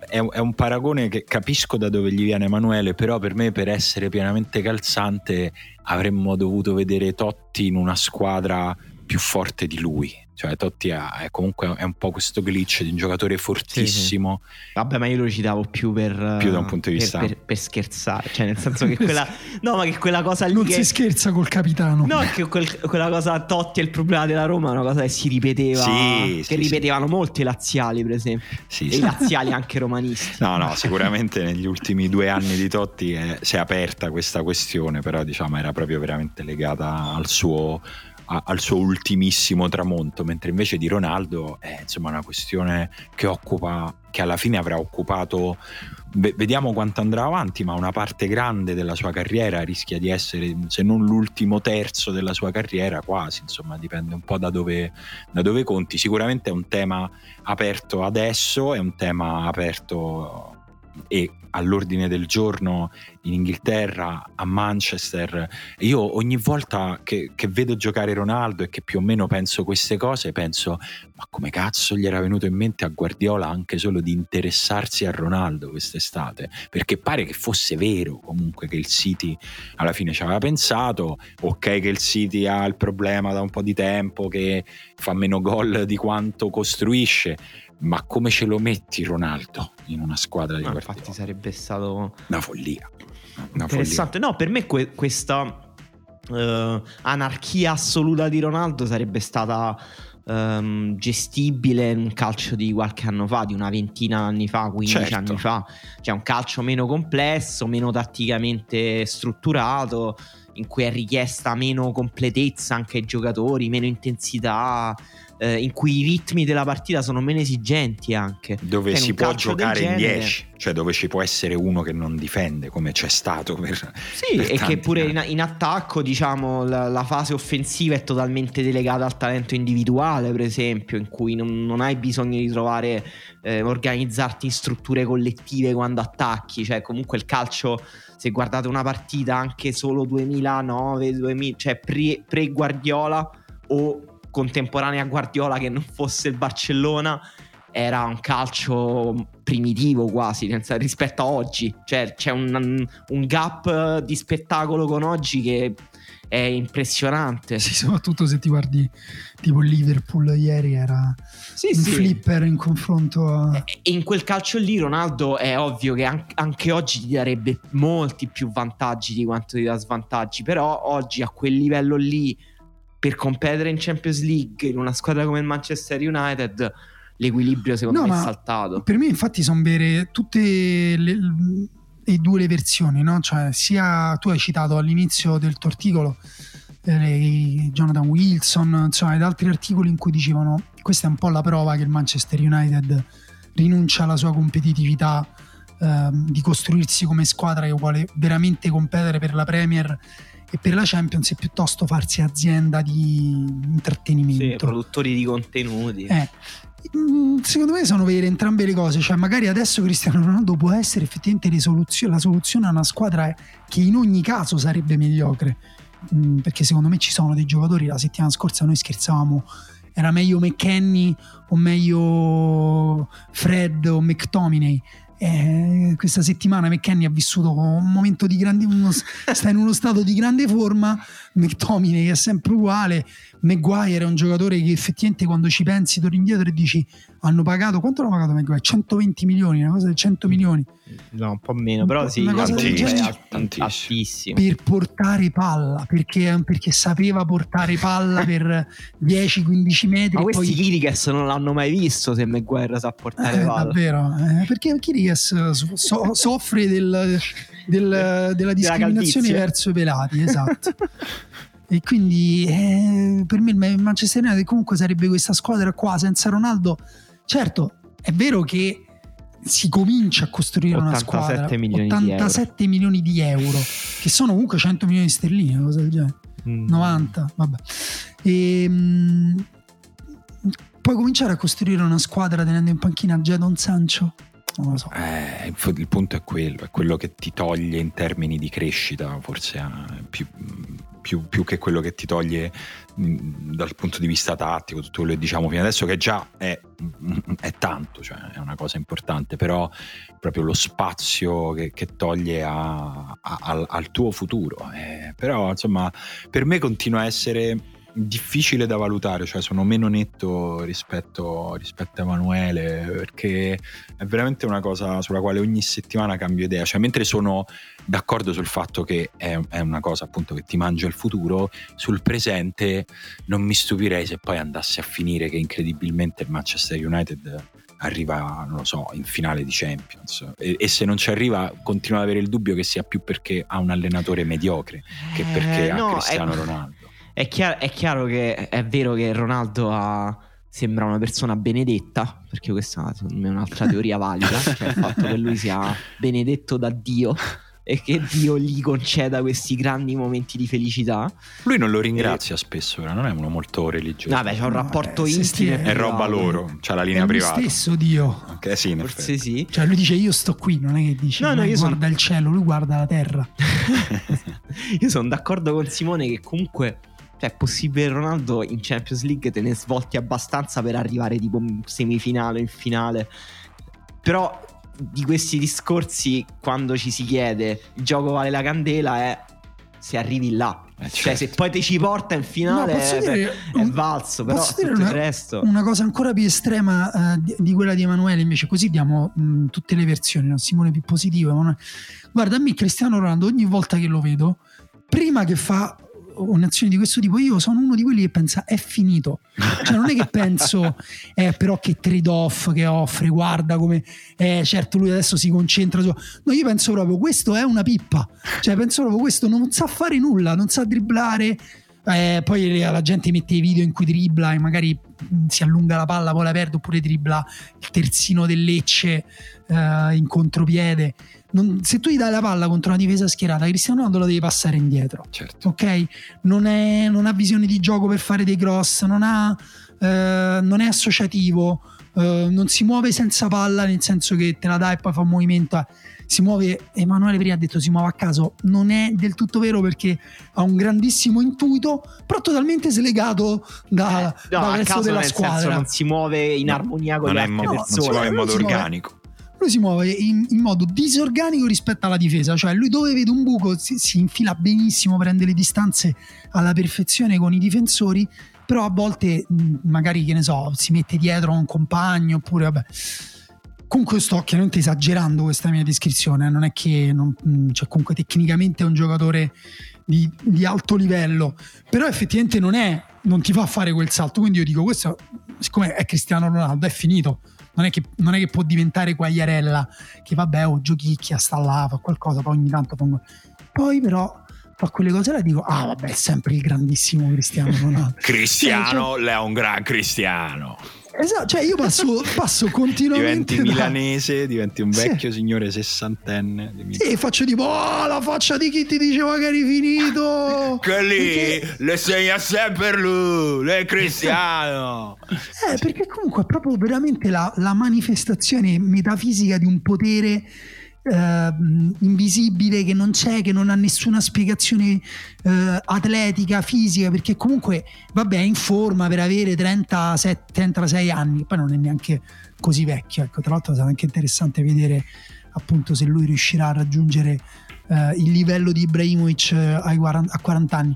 è, è, un paragone che capisco da dove gli viene Emanuele, però per me per essere pienamente calzante avremmo dovuto vedere Totti in una squadra più forte di lui cioè Totti è comunque è un po' questo glitch di un giocatore fortissimo. Sì, sì. Vabbè, ma io lo citavo più per più da un punto di vista per, per, per scherzare, cioè nel senso che quella no, ma che quella cosa lì non che... si scherza col capitano. No, che quel, quella cosa Totti è il problema della Roma, è una cosa che si ripeteva sì, che ripetevano molti laziali, per esempio. Sì, e i laziali anche romanisti. No, no, sicuramente negli ultimi due anni di Totti è, si è aperta questa questione, però diciamo era proprio veramente legata al suo a, al suo ultimissimo tramonto, mentre invece di Ronaldo è insomma una questione che occupa, che alla fine avrà occupato, vediamo quanto andrà avanti, ma una parte grande della sua carriera rischia di essere, se non l'ultimo terzo della sua carriera, quasi, insomma dipende un po' da dove, da dove conti. Sicuramente è un tema aperto adesso, è un tema aperto e all'ordine del giorno in Inghilterra, a Manchester. Io ogni volta che, che, vedo giocare Ronaldo e che più o meno penso queste cose, penso: ma come cazzo gli era venuto in mente a Guardiola anche solo di interessarsi a Ronaldo quest'estate? Perché pare che fosse vero comunque che il City alla fine ci aveva pensato. Ok, che il City ha il problema da un po' di tempo, che fa meno gol di quanto costruisce ma come ce lo metti Ronaldo in una squadra di Guardiola? Infatti sarebbe stato una follia. Una Interessante. Follia. No, per me que- questa uh, anarchia assoluta di Ronaldo sarebbe stata um, gestibile in un calcio di qualche anno fa, di una ventina anni fa, 15 certo. anni fa. Cioè un calcio meno complesso, meno tatticamente strutturato, in cui è richiesta meno completezza anche ai giocatori, meno intensità eh, in cui i ritmi della partita sono meno esigenti anche. Dove cioè, si può giocare in 10, cioè dove ci può essere uno che non difende come c'è stato per Sì, per e che pure in, in, attacco diciamo la, la, fase offensiva è totalmente delegata al talento individuale per esempio, in cui non, non hai bisogno di trovare, eh, organizzarti in strutture collettive quando attacchi, cioè comunque il calcio se guardate una partita anche solo 2009, 2000, cioè pre, pre-Guardiola o contemporanea a Guardiola che non fosse il Barcellona era un calcio primitivo quasi rispetto a oggi cioè c'è un, un, gap di spettacolo con oggi che è impressionante sì soprattutto se ti guardi tipo Liverpool ieri era sì, un sì. flipper in confronto a e in quel calcio lì Ronaldo è ovvio che anche oggi ti darebbe molti più vantaggi di quanto ti dà svantaggi però oggi a quel livello lì per competere in Champions League in una squadra come il Manchester United l'equilibrio secondo no, me è saltato. Per me infatti sono vere tutte le, le due le versioni, no? Cioè sia tu hai citato all'inizio del tuo articolo eh, Jonathan Wilson, insomma, ed altri articoli in cui dicevano questa è un po' la prova che il Manchester United rinuncia alla sua competitività eh, di costruirsi come squadra che vuole veramente competere per la Premier e per la Champions è piuttosto farsi azienda di intrattenimento. Sì, produttori di contenuti. Eh. Mm, secondo me sono vere entrambe le cose, cioè magari adesso Cristiano Ronaldo può essere effettivamente soluzio- la soluzione a una squadra che in ogni caso sarebbe mediocre, mm, perché secondo me ci sono dei giocatori, la settimana scorsa noi scherzavamo, era meglio McKenny o meglio Fred o McTominay, eh, questa settimana McKenny ha vissuto un momento di grande uno, sta in uno stato di grande forma. McTominay è sempre uguale Maguire è un giocatore che effettivamente quando ci pensi torni indietro e dici hanno pagato quanto hanno pagato Maguire? 120 milioni, una cosa del 100 milioni No, un po' meno, però sì, Tantissimo. per portare palla perché, perché sapeva portare palla per 10-15 metri Ma e questi poi non l'hanno mai visto se Maguire sa portare Eh, palla. davvero, eh, perché Kirikas so- so- soffre del- del- della discriminazione calvizie. verso i pelati, esatto. e quindi eh, per me il Manchester United comunque sarebbe questa squadra qua senza Ronaldo. Certo, è vero che si comincia a costruire una 87 squadra milioni di 87 milioni di euro, che sono comunque 100 milioni di sterline, una cosa del genere. Mm. 90, vabbè. E, mm, puoi cominciare a costruire una squadra tenendo in panchina Jadon Sancho? Non lo so. Eh, il punto è quello, è quello che ti toglie in termini di crescita, forse eh, più, più- più che quello che ti toglie dal punto di vista tattico, tutto quello che diciamo fino adesso, che già è, è tanto, cioè è una cosa importante, però proprio lo spazio che, che toglie a- a- al, al tuo futuro. Eh, però insomma, per me continua a essere difficile da valutare, cioè sono meno netto rispetto, rispetto a Emanuele, perché è veramente una cosa sulla quale ogni settimana cambio idea, cioè mentre sono d'accordo sul fatto che è, è una cosa appunto che ti mangia il futuro, sul presente non mi stupirei se poi andasse a finire che incredibilmente il Manchester United arriva, non lo so, in finale di Champions e, e se non ci arriva continuo ad avere il dubbio che sia più perché ha un allenatore mediocre che perché Eh, no, ha Cristiano è- Ronaldo. È chiaro, è chiaro che è vero che Ronaldo ha- sembra una persona benedetta, perché questa secondo me è un'altra teoria valida, cioè il fatto che lui sia benedetto da Dio e che Dio gli conceda questi grandi momenti di felicità. Lui non lo ringrazia spesso, però non è uno molto religioso. Vabbè, c'è un rapporto se intimo. e è roba loro, c'ha la È linea lui privata. stesso Dio. Ok, sì, Forse effetti. sì. Cioè lui dice io sto qui, non è che dice No, no, "Ma io guarda sono- il cielo, lui guarda la terra. Io sono d'accordo con Simone che comunque cioè, è possibile che Ronaldo in Champions League te ne svolti abbastanza per arrivare tipo in semifinale, in finale. Però di questi discorsi, quando ci si chiede il gioco vale la candela, è se arrivi là. Eh, Cioè, se certo. poi ti ci porta in finale, No, è, dire è un- valso. Però tutto il una- resto. Una cosa ancora più estrema eh, di, di quella di Emanuele, invece, così diamo mh, tutte le versioni. No? Simone più positivo. Emanuele- Guarda, a me Cristiano Ronaldo, ogni volta che lo vedo, prima che fa un'azione di questo tipo, io sono uno di quelli che pensa è finito. Cioè, non è che penso, eh, però che trade-off che offre, guarda come, eh, certo, lui adesso si concentra su. No, io penso proprio, questo è una pippa. Cioè, penso proprio, questo non sa fare nulla, non sa dribblare. Eh, poi la gente mette i video in cui dribbla e magari mh, si allunga la palla, poi la perde, oppure dribbla il terzino del Lecce eh, in contropiede. Non- se tu gli dai la palla contro una difesa schierata, Cristiano Ronaldo la devi passare indietro Certo. ok? Non, è- non ha visione di gioco per fare dei cross, non, ha, eh, non è associativo, eh, non si muove senza palla, nel senso che te la dai e poi fa un movimento. Si muove, Emanuele prima ha detto si muove a caso, non è del tutto vero perché ha un grandissimo intuito, però totalmente slegato da, Eh, no, dal resto caso della nel senso squadra. non si muove in No, armonia con Non, le altre modo, non si persone. muove in modo organico. Lui si muove in, in modo disorganico rispetto alla difesa, cioè lui dove vede un buco si, si infila benissimo, prende le distanze alla perfezione con i difensori, però a volte magari che ne so, si mette dietro a un compagno oppure vabbè. Comunque sto chiaramente esagerando questa mia descrizione, non è che non, cioè comunque tecnicamente è un giocatore di, di alto livello, però effettivamente non è, non ti fa fare quel salto, quindi io dico questo, siccome è Cristiano Ronaldo, è finito, non è che, non è che può diventare Quagliarella che vabbè o giochicchia sta là fa qualcosa poi ogni tanto pongo poi però fa quelle cose là e dico ah vabbè è sempre il grandissimo Cristiano Ronaldo Cristiano, lei è un gran cristiano. Esatto cioè io passo, passo continuamente Diventi da- milanese, diventi un Sì. vecchio signore sessantenne. sì, faccio tipo oh la faccia di chi ti diceva che eri finito Che lì Perché- le segna sempre lui, lei è cristiano. Eh, perché comunque è proprio veramente la, la manifestazione metafisica di un potere eh, invisibile che non c'è, che non ha nessuna spiegazione eh, atletica, fisica, perché comunque vabbè è in forma per avere 37, 36 anni, poi non è neanche così vecchio, ecco, tra l'altro sarà anche interessante vedere appunto se lui riuscirà a raggiungere eh, il livello di Ibrahimovic eh, ai 40 a 40 anni.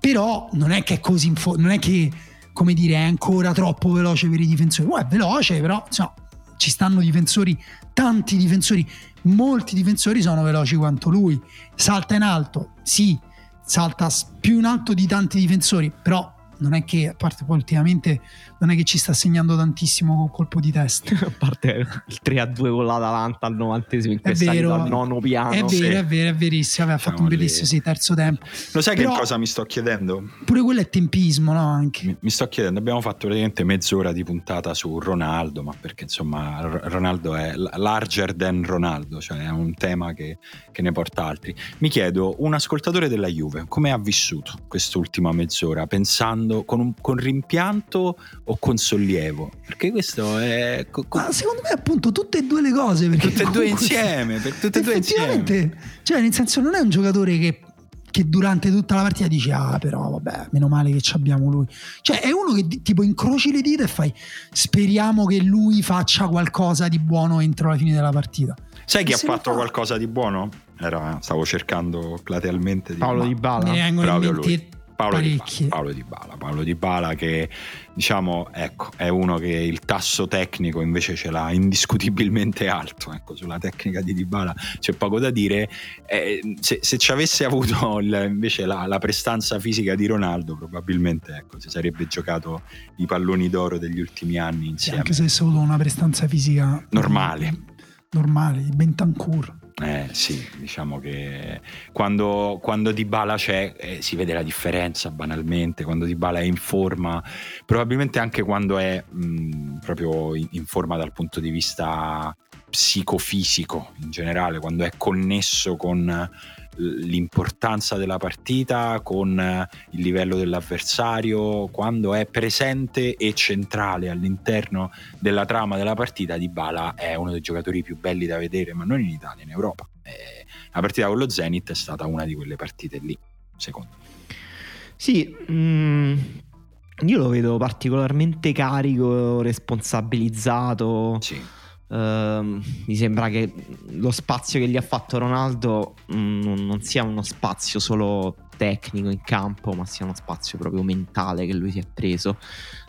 però non è che è così, info- non è che come dire è ancora troppo veloce per i difensori, oh, è veloce però insomma, ci stanno difensori, tanti difensori, molti difensori sono veloci quanto lui, salta in alto, sì, salta più in alto di tanti difensori, però non è che, a parte poi ultimamente, non è che ci sta segnando tantissimo col colpo di testa. a parte il 3-2 con l'Atalanta al 90 in questa vero, al nono piano. È vero, sì. è vero, è verissimo. Aveva fatto un bellissimo sì, terzo tempo. Lo sai Però, che cosa mi sto chiedendo? Pure quello è tempismo, no? Anche. Mi, mi, sto chiedendo, abbiamo fatto praticamente mezz'ora di puntata su Ronaldo, ma perché insomma Ronaldo è larger than Ronaldo, cioè è un tema che, che ne porta altri. Mi chiedo, un ascoltatore della Juve, come ha vissuto quest'ultima mezz'ora? Pensando con, un, con rimpianto o con sollievo? Perché questo è... Co- Ma secondo me appunto tutte e due le cose. Perché tutte e due insieme, per tutte e due insieme. Cioè nel senso non è un giocatore che che durante tutta la partita dici ah però vabbè meno male che abbiamo lui cioè è uno che tipo incroci le dita e fai speriamo che lui faccia qualcosa di buono entro la fine della partita sai chi ha fatto fa... qualcosa di buono? Era, stavo cercando platealmente di Paolo Di Bala me ne vengono in mente Paolo Di, Bala, Paolo Di Bala, Paolo Di Bala che diciamo ecco, è uno che il tasso tecnico invece ce l'ha indiscutibilmente alto ecco, sulla tecnica di Di Bala c'è poco da dire. Eh, se, se, ci avesse avuto il, invece la, la, prestanza fisica di Ronaldo probabilmente ecco, si sarebbe giocato i palloni d'oro degli ultimi anni insieme. anche se avesse avuto una prestanza fisica normale. normale, Bentancur eh, sì, diciamo che quando, quando Dybala c'è eh, si vede la differenza banalmente, quando Dybala è in forma, probabilmente anche quando è mh, proprio in, in forma dal punto di vista psicofisico in generale, quando è connesso con l'importanza della partita con eh, il livello dell'avversario, quando è presente e centrale all'interno della trama della partita, Di Bala è uno dei giocatori più belli da vedere, ma non in Italia, in Europa. Eh, la partita con lo Zenit è stata una di quelle partite lì, secondo me. Sì, mm, io lo vedo particolarmente carico, responsabilizzato. Sì Uh, mi sembra che lo spazio che gli ha fatto Ronaldo mh, mm, non sia uno spazio solo tecnico in campo, ma sia uno spazio proprio mentale che lui si è preso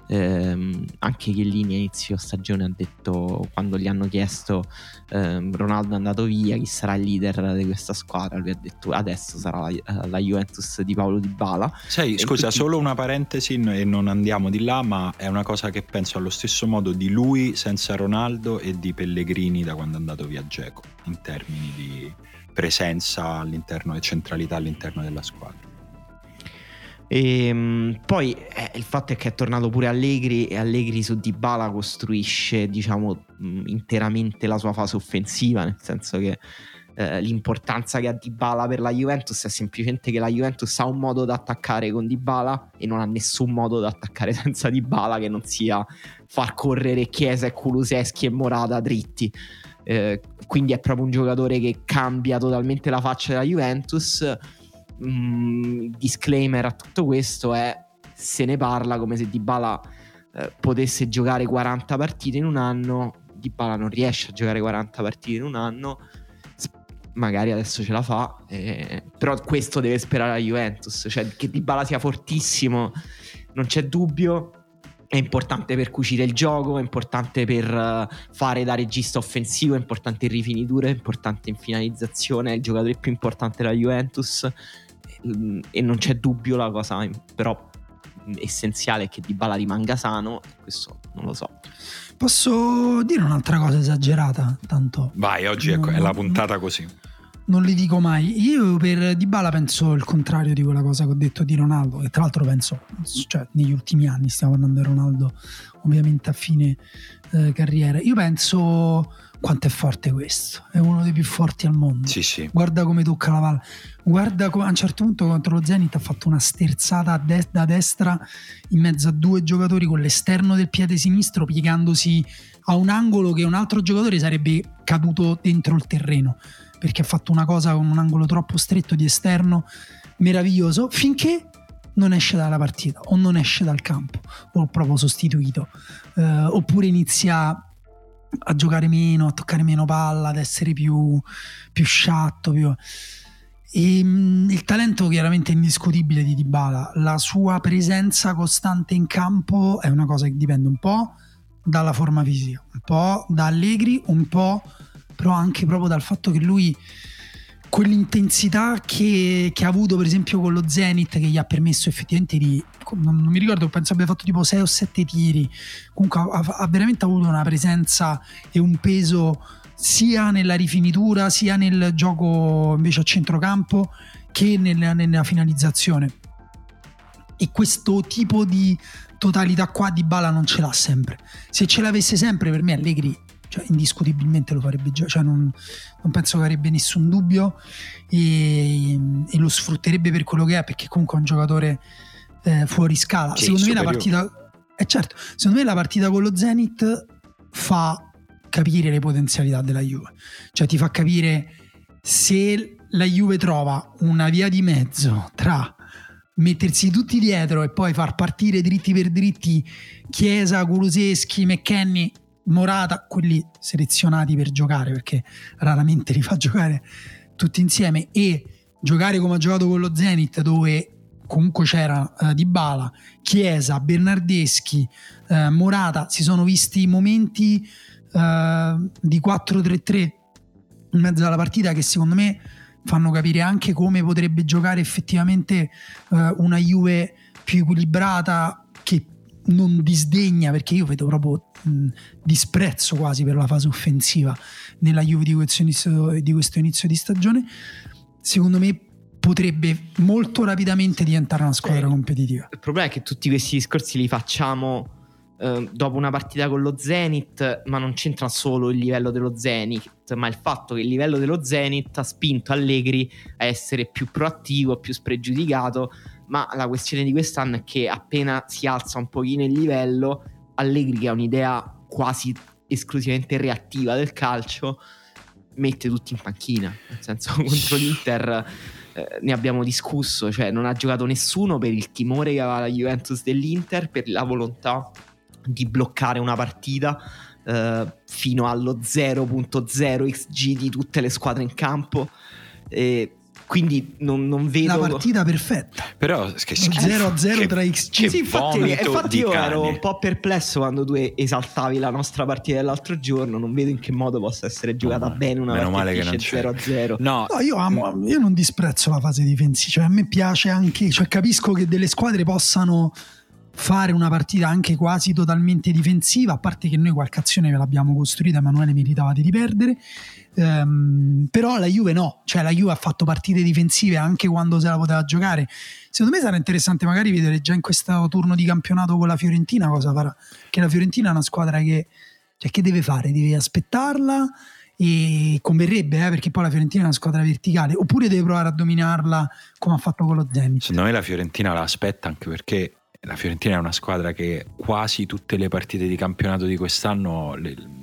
ehm, anche Chiellini a inizio stagione ha detto quando gli hanno chiesto ehm, Ronaldo è andato via chi sarà il leader di questa squadra? Lui ha detto adesso sarà la, eh, la Juventus di Paolo Di Bala sai scusa tutti... solo una parentesi e non andiamo di là ma è una cosa che penso allo stesso modo di lui senza Ronaldo e di Pellegrini da quando è andato via Geco in termini di presenza all'interno e centralità all'interno della squadra e, ehm, poi eh, il fatto è che è tornato pure Allegri e Allegri su Dybala costruisce diciamo interamente la sua fase offensiva nel senso che eh, l'importanza che ha Dybala per la Juventus è semplicemente che la Juventus ha un modo da attaccare con Dybala e non ha nessun modo da attaccare senza Dybala che non sia far correre Chiesa e Kuluseschi e Morata dritti. Eh, quindi è proprio un giocatore che cambia totalmente la faccia della Juventus mm, disclaimer a tutto questo è se ne parla come se Dybala eh, potesse giocare 40 partite in un anno. Dybala non riesce a giocare 40 partite in un anno. Magari adesso ce la fa eh, però questo deve sperare la Juventus. Cioè che Dybala sia fortissimo non c'è dubbio. È importante per cucire il gioco, è importante per uh, fare da regista offensivo, è importante in rifinitura, è importante in finalizzazione, è il giocatore più importante della Juventus e non c'è dubbio la cosa però essenziale è che Dybala rimanga sano questo non lo so. Posso dire un'altra cosa esagerata? Tanto vai oggi ecco, è la puntata così. Non li dico mai. Io per Dybala penso il contrario di quella cosa che ho detto di Ronaldo e tra l'altro penso cioè negli ultimi anni stiamo parlando di Ronaldo ovviamente a fine eh, carriera. Io penso quanto è forte questo. È uno dei più forti al mondo. Sì, sì. Guarda come tocca la palla. Guarda come a un certo punto contro lo Zenit ha fatto una sterzata de- da destra in mezzo a due giocatori con l'esterno del piede sinistro piegandosi a un angolo che un altro giocatore sarebbe caduto dentro il terreno perché ha fatto una cosa con un angolo troppo stretto di esterno meraviglioso finché non esce dalla partita o non esce dal campo o proprio sostituito eh, oppure inizia a giocare meno, a toccare meno palla, ad essere più, più sciatto. Più... E, mh, il talento chiaramente è indiscutibile di Dybala, la sua presenza costante in campo è una cosa che dipende un po' dalla forma fisica, un po' da Allegri, un po' però anche proprio dal fatto che lui quell'intensità che, che, ha avuto per esempio con lo Zenith che gli ha permesso effettivamente di non, mi ricordo penso abbia fatto tipo 6 o 7 tiri. Comunque ha, ha, veramente avuto una presenza e un peso sia nella rifinitura sia nel gioco invece a centrocampo che nella, nella finalizzazione. E questo tipo di totalità qua di Bala non ce l'ha sempre. Se ce l'avesse sempre per me Allegri cioè, indiscutibilmente lo farebbe già, cioè non, non, penso che avrebbe nessun dubbio e, e, lo sfrutterebbe per quello che è, perché comunque è un giocatore eh, fuori scala. Sì, secondo me la partita, eh certo, secondo me la partita con lo Zenith fa capire le potenzialità della Juve, cioè ti fa capire se la Juve trova una via di mezzo tra mettersi tutti dietro e poi far partire dritti per dritti Chiesa, Kuluseschi, McKenny Morata, quelli selezionati per giocare perché raramente li fa giocare tutti insieme e giocare come ha giocato con lo Zenit dove comunque c'era uh, Dybala, Chiesa, Bernardeschi, uh, Morata, si sono visti momenti uh, di 4-3-3 in mezzo alla partita che secondo me fanno capire anche come potrebbe giocare effettivamente una Juve più equilibrata che non disdegna perché io vedo proprio mh, disprezzo quasi per la fase offensiva nella Juve di questo, inizio, di questo inizio di stagione. Secondo me potrebbe molto rapidamente diventare una squadra eh, competitiva. il problema è che tutti questi discorsi li facciamo eh, dopo una partita con lo Zenith ma non c'entra solo il livello dello Zenith ma il fatto che il livello dello Zenith ha spinto Allegri a essere più proattivo più spregiudicato ma la questione di quest'anno è che appena si alza un pochino il livello, Allegri che ha un'idea quasi esclusivamente reattiva del calcio, mette tutti in panchina, nel senso contro l'Inter eh, ne abbiamo discusso, cioè non ha giocato nessuno per il timore che aveva la Juventus dell'Inter, per la volontà di bloccare una partita eh, fino allo 0.0 xg di tutte le squadre in campo. E quindi non, non, vedo la partita perfetta. Però che 0-0 tra XG sì, infatti, infatti io cane. ero un po' perplesso quando tu esaltavi la nostra partita dell'altro giorno. Non vedo in che modo possa essere giocata no, bene una meno partita male che non 0-0 no. no io, amo, io non disprezzo la fase difensiva. Cioè a me piace anche cioè capisco che delle squadre possano fare una partita anche quasi totalmente difensiva, a parte che noi qualche azione ve l'abbiamo costruita, Emanuele meritavate di perdere, um, però la Juve no, cioè la Juve ha fatto partite difensive anche quando se la poteva giocare. Secondo me sarà interessante magari vedere già in questo turno di campionato con la Fiorentina cosa farà, che la Fiorentina è una squadra che, cioè, che deve fare, deve aspettarla e converrebbe eh, perché poi la Fiorentina è una squadra verticale oppure deve provare a dominarla come ha fatto con lo Zenit. Secondo me la Fiorentina la aspetta anche perché la Fiorentina è una squadra che quasi tutte le partite di campionato di quest'anno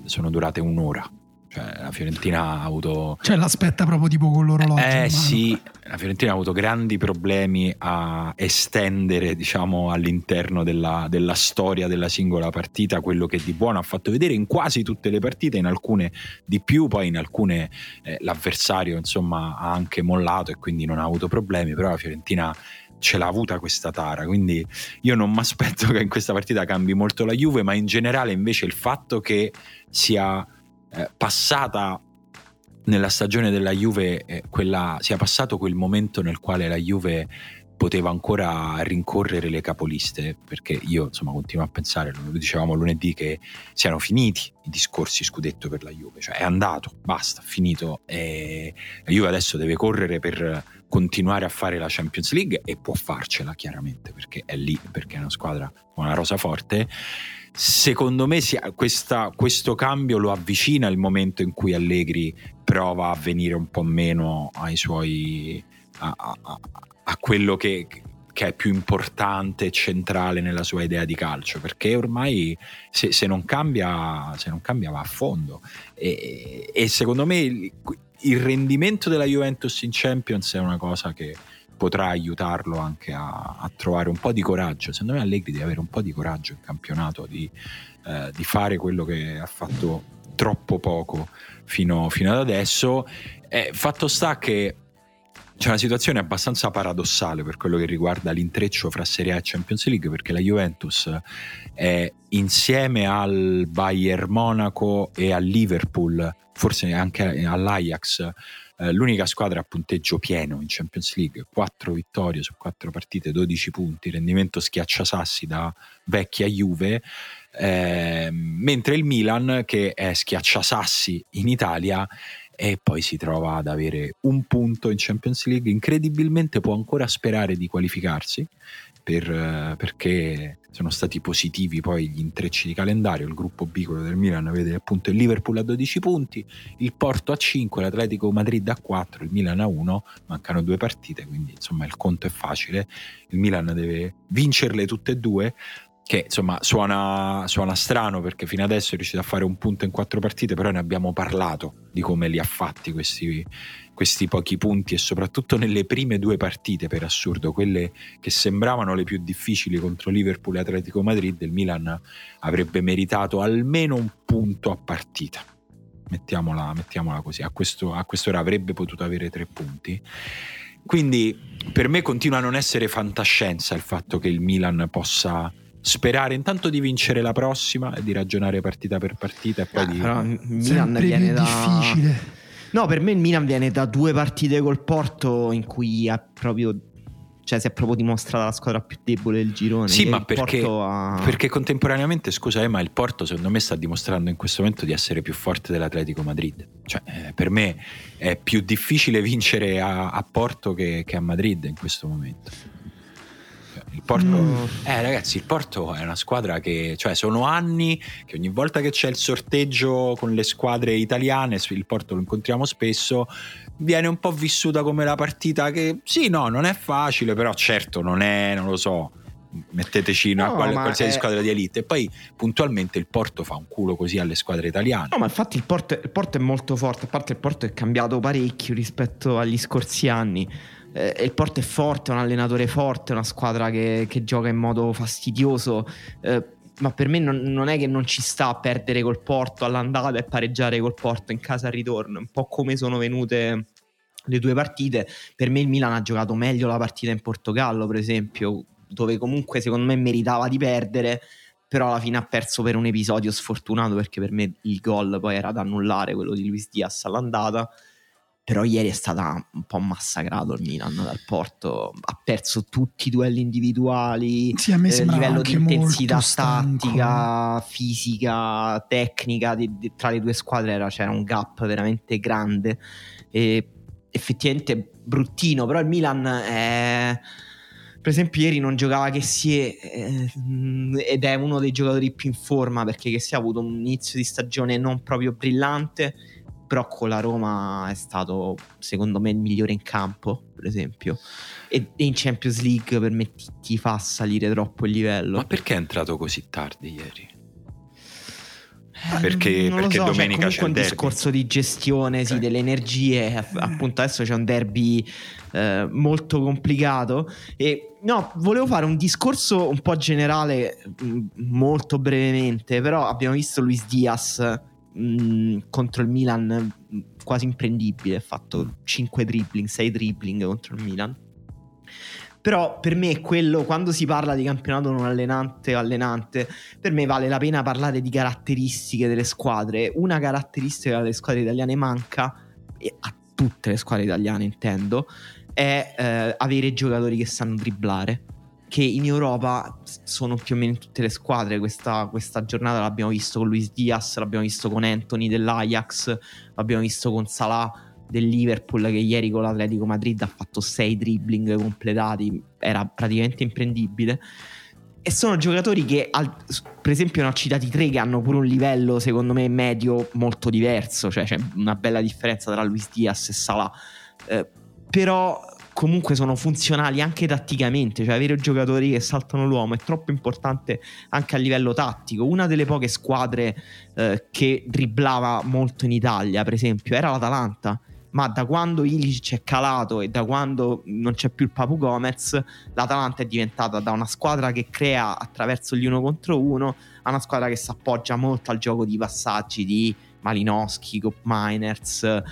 sono durate un'ora. Cioè, la Fiorentina ha avuto. Cioè, l'aspetta proprio tipo con l'orologio. Eh sì, la Fiorentina ha avuto grandi problemi a estendere, diciamo, all'interno della, della, storia della singola partita quello che di buono ha fatto vedere in quasi tutte le partite, in alcune di più, poi in alcune eh, l'avversario, insomma, ha anche mollato e quindi non ha avuto problemi. Però la Fiorentina ce l'ha avuta questa tara, quindi io non mi aspetto che in questa partita cambi molto la Juve, ma in generale invece il fatto che sia eh, passata nella stagione della Juve, eh, quella, sia passato quel momento nel quale la Juve poteva ancora rincorrere le capoliste, perché io insomma continuo a pensare, lo dicevamo lunedì, che siano finiti i discorsi scudetto per la Juve, cioè è andato, basta, finito, e la Juve adesso deve correre per continuare a fare la Champions League e può farcela chiaramente perché è lì, perché è una squadra con una rosa forte. Secondo me questa, questo cambio lo avvicina il momento in cui Allegri prova a venire un po' meno ai suoi a, a, a quello che, che è più importante e centrale nella sua idea di calcio perché ormai se, se, non, cambia, se non cambia va a fondo e, e, secondo me il, rendimento della Juventus in Champions è una cosa che potrà aiutarlo anche a, a, trovare un po' di coraggio. Secondo me Allegri deve avere un po' di coraggio in campionato di, eh, di fare quello che ha fatto troppo poco fino, fino ad adesso. Eh, fatto sta che c'è una situazione abbastanza paradossale per quello che riguarda l'intreccio fra Serie A e Champions League perché la Juventus è insieme al Bayern Monaco e al Liverpool, forse anche all'Ajax, eh, l'unica squadra a punteggio pieno in Champions League, 4 vittorie su 4 partite, 12 punti, rendimento schiacciasassi da vecchia Juve, eh, mentre il Milan che è schiacciasassi in Italia e poi si trova ad avere un punto in Champions League, incredibilmente può ancora sperare di qualificarsi per, eh, perché sono stati positivi poi gli intrecci di calendario. Il gruppo B, quello del Milan, vede appunto il Liverpool a 12 punti, il Porto a 5, l'Atletico Madrid a 4, il Milan a 1. Mancano due partite, quindi insomma il conto è facile. Il Milan deve vincerle tutte e due. Che insomma suona, suona strano perché fino adesso è riuscito a fare un punto in quattro partite, però ne abbiamo parlato di come li ha fatti questi, questi pochi punti e soprattutto nelle prime due partite per assurdo, quelle che sembravano le più difficili contro Liverpool e Atletico Madrid, il Milan avrebbe meritato almeno un punto a partita. Mettiamola, mettiamola così, a, questo, a quest'ora avrebbe potuto avere tre punti. Quindi per me continua a non essere fantascienza il fatto che il Milan possa sperare intanto di vincere la prossima e di ragionare partita per partita e poi ah, di... Però Milan viene da... difficile No, per me il Milan viene da due partite col Porto in cui ha proprio cioè si è proprio dimostrata la squadra più debole del girone. Sì, ma perché, ha... perché, contemporaneamente, scusa, eh, ma il Porto secondo me sta dimostrando in questo momento di essere più forte dell'Atletico Madrid. Cioè, eh, per me è più difficile vincere a, a Porto che, che, a Madrid in questo momento. Il Porto, mm. eh, ragazzi, il Porto è una squadra che, cioè, sono anni che ogni volta che c'è il sorteggio con le squadre italiane, il Porto lo incontriamo spesso, viene un po' vissuta come la partita che, sì, no, non è facile, però certo non è, non lo so, metteteci no, a qual- qualsiasi è... squadra di elite. E poi puntualmente il Porto fa un culo così alle squadre italiane. No ma infatti il Porto, il Porto è molto forte a parte il Porto è cambiato parecchio rispetto agli scorsi anni eh, il Porto è forte, è un allenatore forte, è una squadra che, che gioca in modo fastidioso. Eh, ma per me non, non, è che non ci sta a perdere col Porto all'andata e pareggiare col Porto in casa al ritorno. Un po' come sono venute le due partite. Per me il Milan ha giocato meglio la partita in Portogallo, per esempio, dove comunque secondo me meritava di perdere. Però alla fine ha perso per un episodio sfortunato perché per me il gol poi era da annullare, quello di Luis Diaz all'andata però ieri è stata un po' massacrato il Milan dal Porto. Ha perso tutti i duelli individuali sì, a me eh, livello di intensità tattica fisica tecnica di, di, tra le due squadre era, c'era un gap veramente grande. E effettivamente bruttino però il Milan è per esempio ieri non giocava che si è eh, ed è uno dei giocatori più in forma perché che si ha avuto un inizio di stagione non proprio brillante però con la Roma è stato secondo me il migliore in campo per esempio. E, in Champions League per me ti, ti, fa salire troppo il livello. Ma perché è entrato così tardi ieri? Eh, perché, perché so, domenica c'è, c'è un discorso di gestione sì, delle energie. Appunto adesso c'è un derby eh, molto complicato. E no volevo fare un discorso un po' generale molto brevemente però abbiamo visto Luis Diaz mm, contro il Milan mm, quasi imprendibile, ha fatto 5 dribbling, 6 dribbling contro il Milan. Però per me quello, quando si parla di campionato non allenante o allenante, per me vale la pena parlare di caratteristiche delle squadre. Una caratteristica delle squadre italiane manca, a tutte le squadre italiane intendo, è eh, avere giocatori che sanno dribblare che in Europa sono più o meno in tutte le squadre. Questa, questa, giornata l'abbiamo visto con Luis Diaz, l'abbiamo visto con Anthony dell'Ajax, l'abbiamo visto con Salah del Liverpool che ieri con l'Atletico Madrid ha fatto 6 dribbling completati, era praticamente imprendibile. E sono giocatori che, al, per esempio, ne ho citati tre che hanno pure un livello, secondo me, medio molto diverso. Cioè, c'è una bella differenza tra Luis Diaz e Salah. Eh, però comunque sono funzionali anche tatticamente, cioè avere giocatori che saltano l'uomo è troppo importante anche a livello tattico. Una delle poche squadre eh, che dribblava molto in Italia, per esempio, era l'Atalanta. Ma da quando Ilic è calato e da quando non c'è più il Papu Gomez, l'Atalanta è diventata da una squadra che crea attraverso gli uno contro uno a una squadra che si appoggia molto al gioco di passaggi, di Malinowski, Cop Miners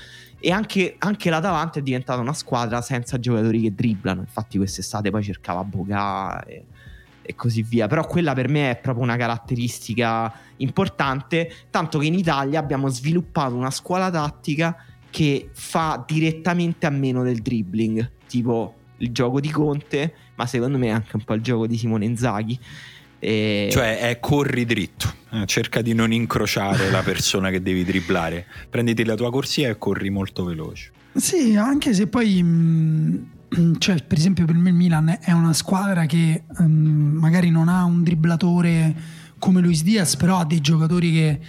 e anche, anche l'Atalanta è diventata una squadra senza giocatori che dribblano. Infatti, quest'estate poi cercava Boga e, e, così via. Però quella per me è proprio una caratteristica importante. Tanto che in Italia abbiamo sviluppato una scuola tattica che fa direttamente a meno del dribbling, tipo il gioco di Conte, ma secondo me anche un po' il gioco di Simone Inzaghi. E... Cioè è corri dritto, eh, cerca di non incrociare la persona che devi dribblare, prenditi la tua corsia e corri molto veloce. Sì, anche se poi, mm, cioè, per esempio per me il Milan è una squadra che um, magari non ha un dribblatore come Luis Diaz, però ha dei giocatori che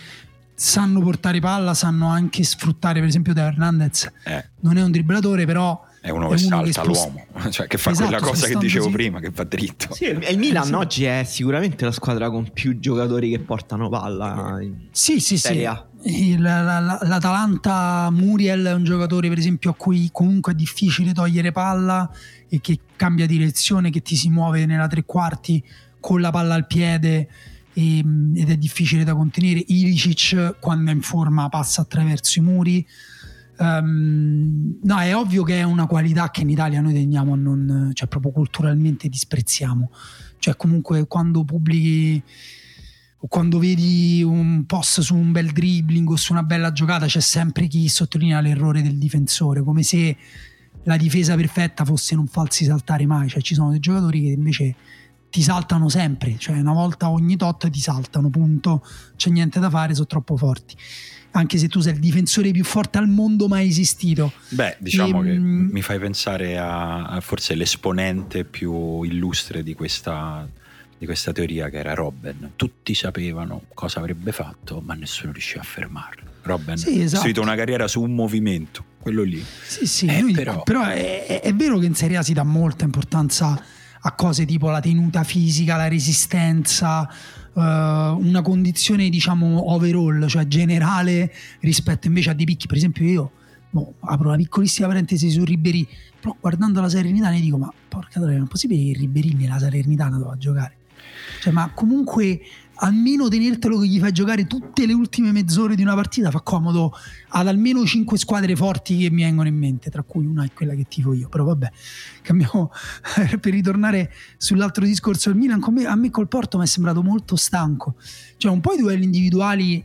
sanno portare palla, sanno anche sfruttare, per esempio Teo Hernandez. Eh. Non è un dribblatore, però è uno che salta l'uomo, cioè che fa esatto, quella cosa che dicevo sì. prima, che va dritto. Sì, il Milan sì. oggi è sicuramente la squadra con più giocatori che portano palla. sì, sì, sì. L'Atalanta Muriel è un giocatore, per esempio, a cui comunque è difficile togliere palla e che cambia direzione, che ti si muove nella tre quarti con la palla al piede e, ed è difficile da contenere. Ilicic, quando è in forma, passa attraverso i muri. Um, no, è ovvio che è una qualità che in Italia noi tendiamo a non, cioè proprio culturalmente disprezziamo. Cioè, comunque, quando pubblichi o quando vedi un post su un bel dribbling o su una bella giocata, c'è sempre chi sottolinea l'errore del difensore, come se la difesa perfetta fosse non farsi saltare mai. Cioè, ci sono dei giocatori che invece ti saltano sempre, cioè una volta ogni tot ti saltano, punto. C'è niente da fare, sono troppo forti anche se tu sei il difensore più forte al mondo mai esistito. Beh, diciamo e, che mh, mi fai pensare a, a, forse l'esponente più illustre di questa, di questa teoria che era Robben. Tutti sapevano cosa avrebbe fatto, ma nessuno riusciva a fermarlo. Robben sì, esatto. ha costruito una carriera su un movimento, quello lì. Sì, sì, eh, lui, però, però è, è, è, vero che in Serie A si dà molta importanza a cose tipo la tenuta fisica, la resistenza, uh, una condizione diciamo overall, cioè generale rispetto invece a dei picchi. Per esempio io boh, apro una piccolissima parentesi su Ribery, però guardando la Salernitana dico ma porca troia, è possibile che Ribery nella Salernitana doveva giocare? Cioè, ma comunque almeno tenertelo che gli fai giocare tutte le ultime mezz'ore di una partita fa comodo ad almeno cinque squadre forti che mi vengono in mente, tra cui una è quella che tifo io. Però vabbè, cambiamo per ritornare sull'altro discorso del Milan. a me col Porto mi è sembrato molto stanco. Cioè, un po' i duelli individuali.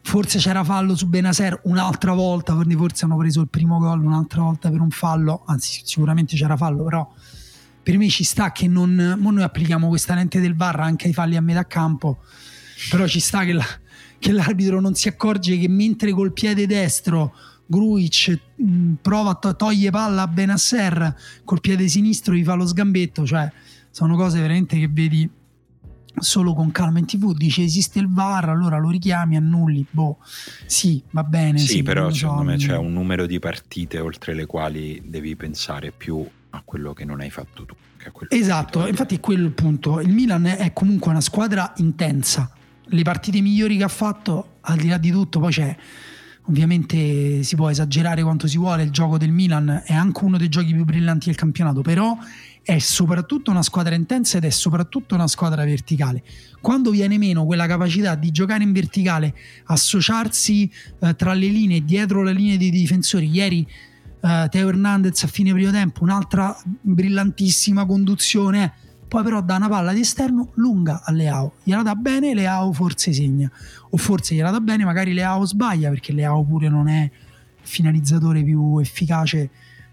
Forse c'era fallo su Benaser un'altra volta, forse hanno preso il primo gol un'altra volta per un fallo, anzi sicuramente c'era fallo, però per me ci sta che non noi applichiamo questa lente del VAR anche ai falli a metà campo però ci sta che, la, che l'arbitro non si accorge che mentre col piede destro Gruic mh, prova a to- toglie palla a Benasser col piede sinistro gli fa lo sgambetto cioè sono cose veramente che vedi solo con calma in tv dice esiste il VAR allora lo richiami annulli boh sì va bene sì, sì però secondo so, me c'è un numero di partite oltre le quali devi pensare più a quello che non hai fatto tu. esatto, infatti è quello il punto. Il Milan è comunque una squadra intensa. Le partite migliori che ha fatto, al di là di tutto, poi c'è ovviamente si può esagerare quanto si vuole, il gioco del Milan è anche uno dei giochi più brillanti del campionato, però è soprattutto una squadra intensa ed è soprattutto una squadra verticale. Quando viene meno quella capacità di giocare in verticale, associarsi eh, tra le linee, dietro le linee dei difensori, ieri uh, Teo Hernandez a fine primo tempo, un'altra brillantissima conduzione, poi però dà una palla di esterno lunga a Leao, gliela dà bene, Leao forse segna, o forse gliela dà bene, magari Leao sbaglia perché Leao pure non è il finalizzatore più efficace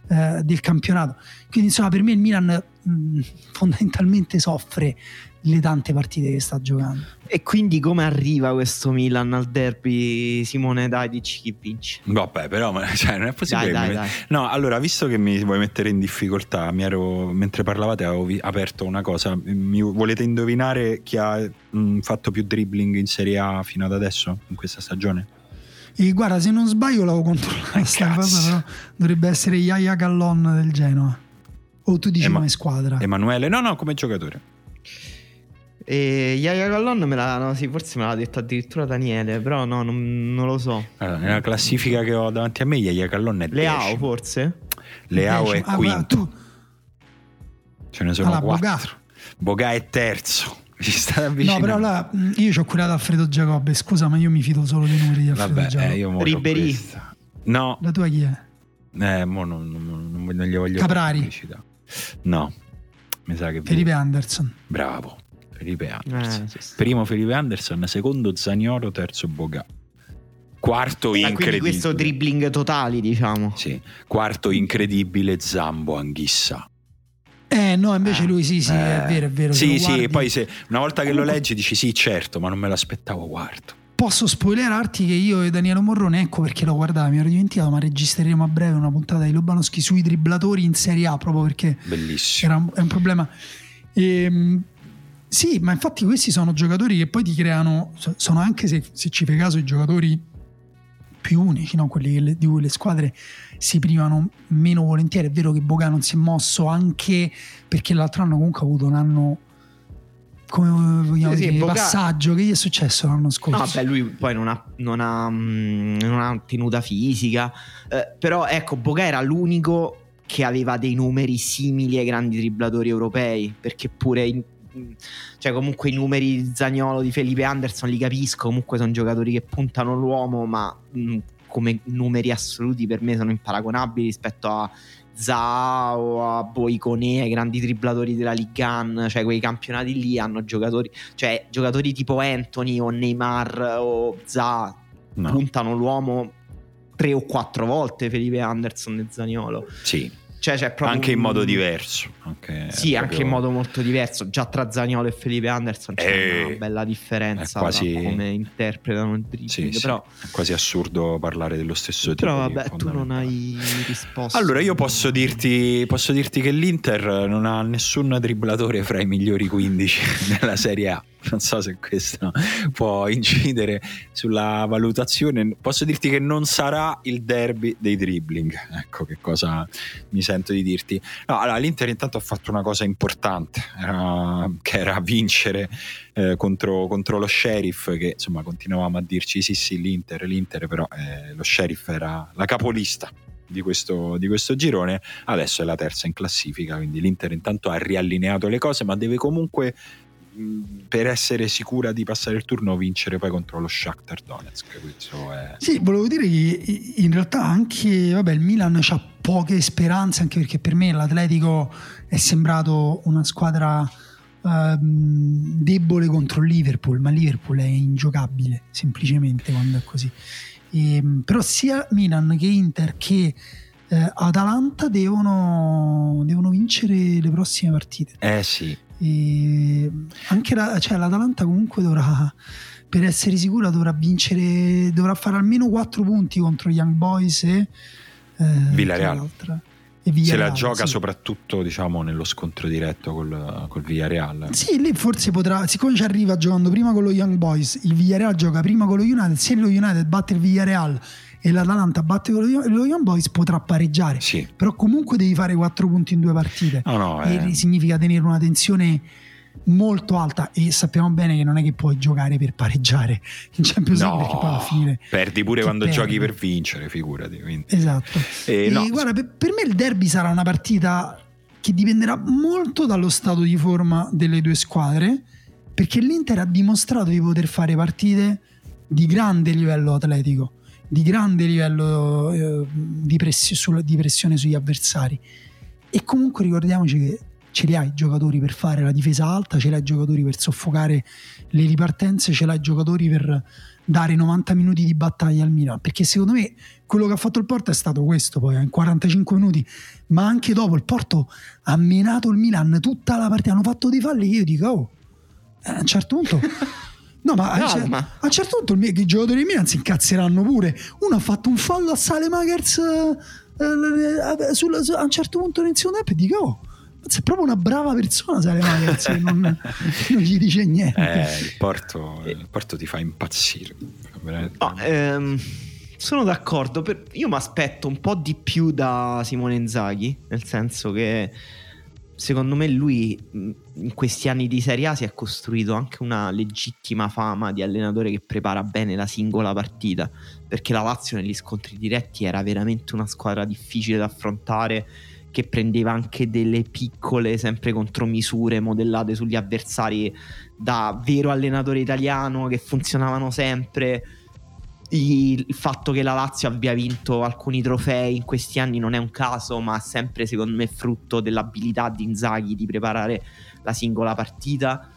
uh, del campionato. Quindi insomma per me il Milan mh, mm, fondamentalmente soffre le tante partite che sta giocando. E quindi come arriva questo Milan al derby? Simone, dai, dici chi vince. Vabbè, però cioè, non è possibile. Dai, dai, dai. No, allora, visto che mi vuoi mettere in difficoltà, ero, mentre parlavate avevo aperto una cosa. Mi volete indovinare chi ha mh, mm, fatto più dribbling in Serie A fino ad adesso, in questa stagione? E guarda, se non sbaglio l'avevo controllato questa eh, cosa, però dovrebbe essere Yaya Gallon del Genoa. O tu dici Ema- come squadra? Emanuele, no, no, come giocatore. E Yaya Gallon me l'ha, no, sì, forse me l'ha detto addirittura Daniele, però no, non, non lo so. Allora, nella classifica che ho davanti a me, Yaya Gallon è Leao decimo. forse? Leao è ah, quinto. Tu... Ce ne sono allora, quattro. Boga. Boga è terzo. Si sta No, però là, mh, io ho curato Alfredo Giacobbe. Scusa, ma io mi fido solo dei numeri di Alfredo Vabbè, Giacobbe. eh, io questa. No, La tua chi è? eh, mo non, non, non, non gli voglio Caprari. No, mi sa che Felipe Anderson. Bravo, Felipe Anderson. Eh, sì, sì. Primo Felipe Anderson, secondo Zagnolo, terzo Boga. Quarto Ma quindi incredibile. questo dribbling totali, diciamo. Sì, quarto incredibile Zambo Anghissa. Eh, no, invece Eh. lui sì, sì, è Eh, vero, è vero. Sì, sì, guardi- e poi se una volta che lo leggi dici sì, certo, ma non me l'aspettavo quarto. Posso spoilerarti che io e Daniele Morrone, ecco perché lo guardavo, mi ero dimenticato, ma registreremo a breve una puntata di Lobanowski sui dribblatori in Serie A, proprio perché Bellissimo. era un, è un problema. Ehm, sì, ma infatti questi sono giocatori che poi ti creano, so- sono anche se, se ci fai caso i giocatori più unici, no? quelli le- di cui le squadre si privano meno volentieri. È vero che Boga non si è mosso anche perché l'altro anno comunque ha avuto un anno come vogliamo Sì, sì, dire, Boga- passaggio che gli è successo l'anno scorso. No, beh, lui poi non ha, non ha, mm, non ha tenuta fisica. Eh, però ecco, Boga era l'unico che aveva dei numeri simili ai grandi dribblatori europei. Perché pure. in- cioè, comunque i numeri di Zagnolo di Felipe Anderson li capisco. Comunque sono giocatori che puntano l'uomo, ma mm, come numeri assoluti per me sono imparagonabili rispetto a Zao, a Boicone, ai grandi dribblatori della Ligue 1. Cioè, quei campionati lì hanno giocatori cioè giocatori tipo Anthony o Neymar o Za No, puntano l'uomo tre o quattro volte Felipe Anderson e Zaniolo sì, cioè proprio anche in un- modo diverso. Anche sì proprio- anche in modo molto diverso già tra Zaniolo e Felipe Anderson c'è Eh, una bella differenza quasi- come interpretano il dribbling Sì, sì, però, è quasi assurdo parlare dello stesso tipo. però vabbè tu non hai risposto Allora, io posso dirti, posso dirti che l'Inter non ha nessun dribblatore fra i migliori 15 della Serie A. Non so se questo può incidere sulla valutazione. Posso dirti che non sarà il derby dei dribbling. Ecco che cosa mi sento di dirti. No, allora, l'Inter intanto ha fatto una cosa importante, era- che era vincere eh, contro, contro lo sheriff, che insomma continuavamo a dirci sì sì l'Inter, l'Inter, però eh, lo sheriff era la capolista di questo, di questo girone, adesso è la terza in classifica, quindi l'Inter intanto ha riallineato le cose, ma deve comunque per essere sicura di passare il turno vincere poi contro lo Shakhtar Donetsk questo è Sì, volevo dire che in realtà anche vabbè, il Milan ha poche speranze, anche perché per me l'Atletico è sembrato una squadra ehm, debole contro il Liverpool, ma il Liverpool è ingiocabile semplicemente quando è così. Ehm, però sia Milan che Inter che eh, Atalanta devono, devono vincere le prossime partite. eh sì E anche la- cioè, l'Atalanta comunque dovrà per essere sicura dovrà vincere dovrà fare almeno 4 punti contro Young Boys e eh, Villarreal. e se Villarreal, la gioca sì. soprattutto diciamo nello scontro diretto col, col Villarreal Sì, lì forse potrà, siccome ci arriva giocando prima con lo Young Boys, il Villarreal gioca prima con lo United, se lo United batte il Villarreal e l'Atalanta batte con lo, Young Boys potrà pareggiare, sì. Però comunque devi fare 4 punti in due partite. no no E eh, significa tenere una tensione molto alta. E sappiamo bene che non è che puoi giocare per pareggiare in Champions League perché poi alla fine perdi pure quando perdi. giochi per vincere figurati quindi. esatto. Eh, E no, guarda per, per me il derby sarà una partita che dipenderà molto dallo stato di forma delle due squadre perché l'Inter ha dimostrato di poter fare partite di grande livello atletico di grande livello eh, di, press- sulla- di pressione sugli avversari. E comunque ricordiamoci che ce li hai i giocatori per fare la difesa alta, ce li hai i giocatori per soffocare le ripartenze, ce l'hai i giocatori per dare 90 minuti di battaglia al Milan. Perché secondo me quello che ha fatto il Porto è stato questo, poi in 45 minuti, ma anche dopo il Porto ha menato il Milan tutta la partita, hanno fatto dei falli io dico, oh, eh, a un certo punto... No, ma, No, cioè, ma- a un certo punto il mio- i giocatori del Milan si incazzeranno pure. Uno ha fatto un fallo a Salemakers eh, eh, sul- su- a un certo punto nel secondo tempo e dico, oh, è proprio una brava persona Salemakers che non, non gli dice niente. Eh, il, porto, il porto ti fa impazzire. No, ehm, sono d'accordo. per- io mi aspetto un po' di più da Simone Inzaghi, nel senso che secondo me lui in questi anni di Serie A si è costruito anche una legittima fama di allenatore che prepara bene la singola partita, perché la Lazio negli scontri diretti era veramente una squadra difficile da affrontare che prendeva anche delle piccole sempre contromisure modellate sugli avversari da vero allenatore italiano che funzionavano sempre. Il fatto che la Lazio abbia vinto alcuni trofei in questi anni non è un caso, ma sempre secondo me frutto dell'abilità di Inzaghi di preparare la singola partita.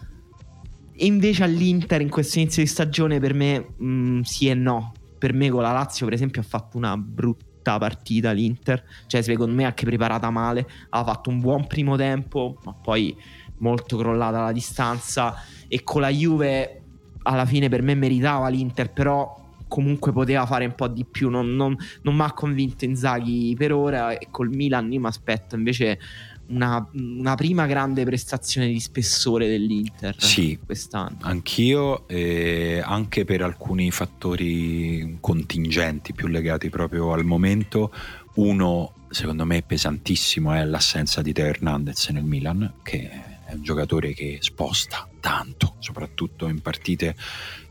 E invece all'Inter in questo inizio di stagione per me mh, mm, sì e no. Per me con la Lazio per esempio ha fatto una brutta partita l'Inter, cioè secondo me anche preparata male, ha fatto un buon primo tempo, ma poi molto crollata la distanza e con la Juve alla fine per me meritava l'Inter, però comunque poteva fare un po' di più. Non, non, non mi ha convinto Inzaghi per ora. E col Milan io mi aspetto invece una, una, prima grande prestazione di spessore dell'Inter sì, quest'anno. Anch'io, eh, anche per alcuni fattori contingenti più legati proprio al momento. Uno, secondo me, pesantissimo è l'assenza di Teo Hernandez nel Milan, che è un giocatore che sposta tanto, soprattutto in partite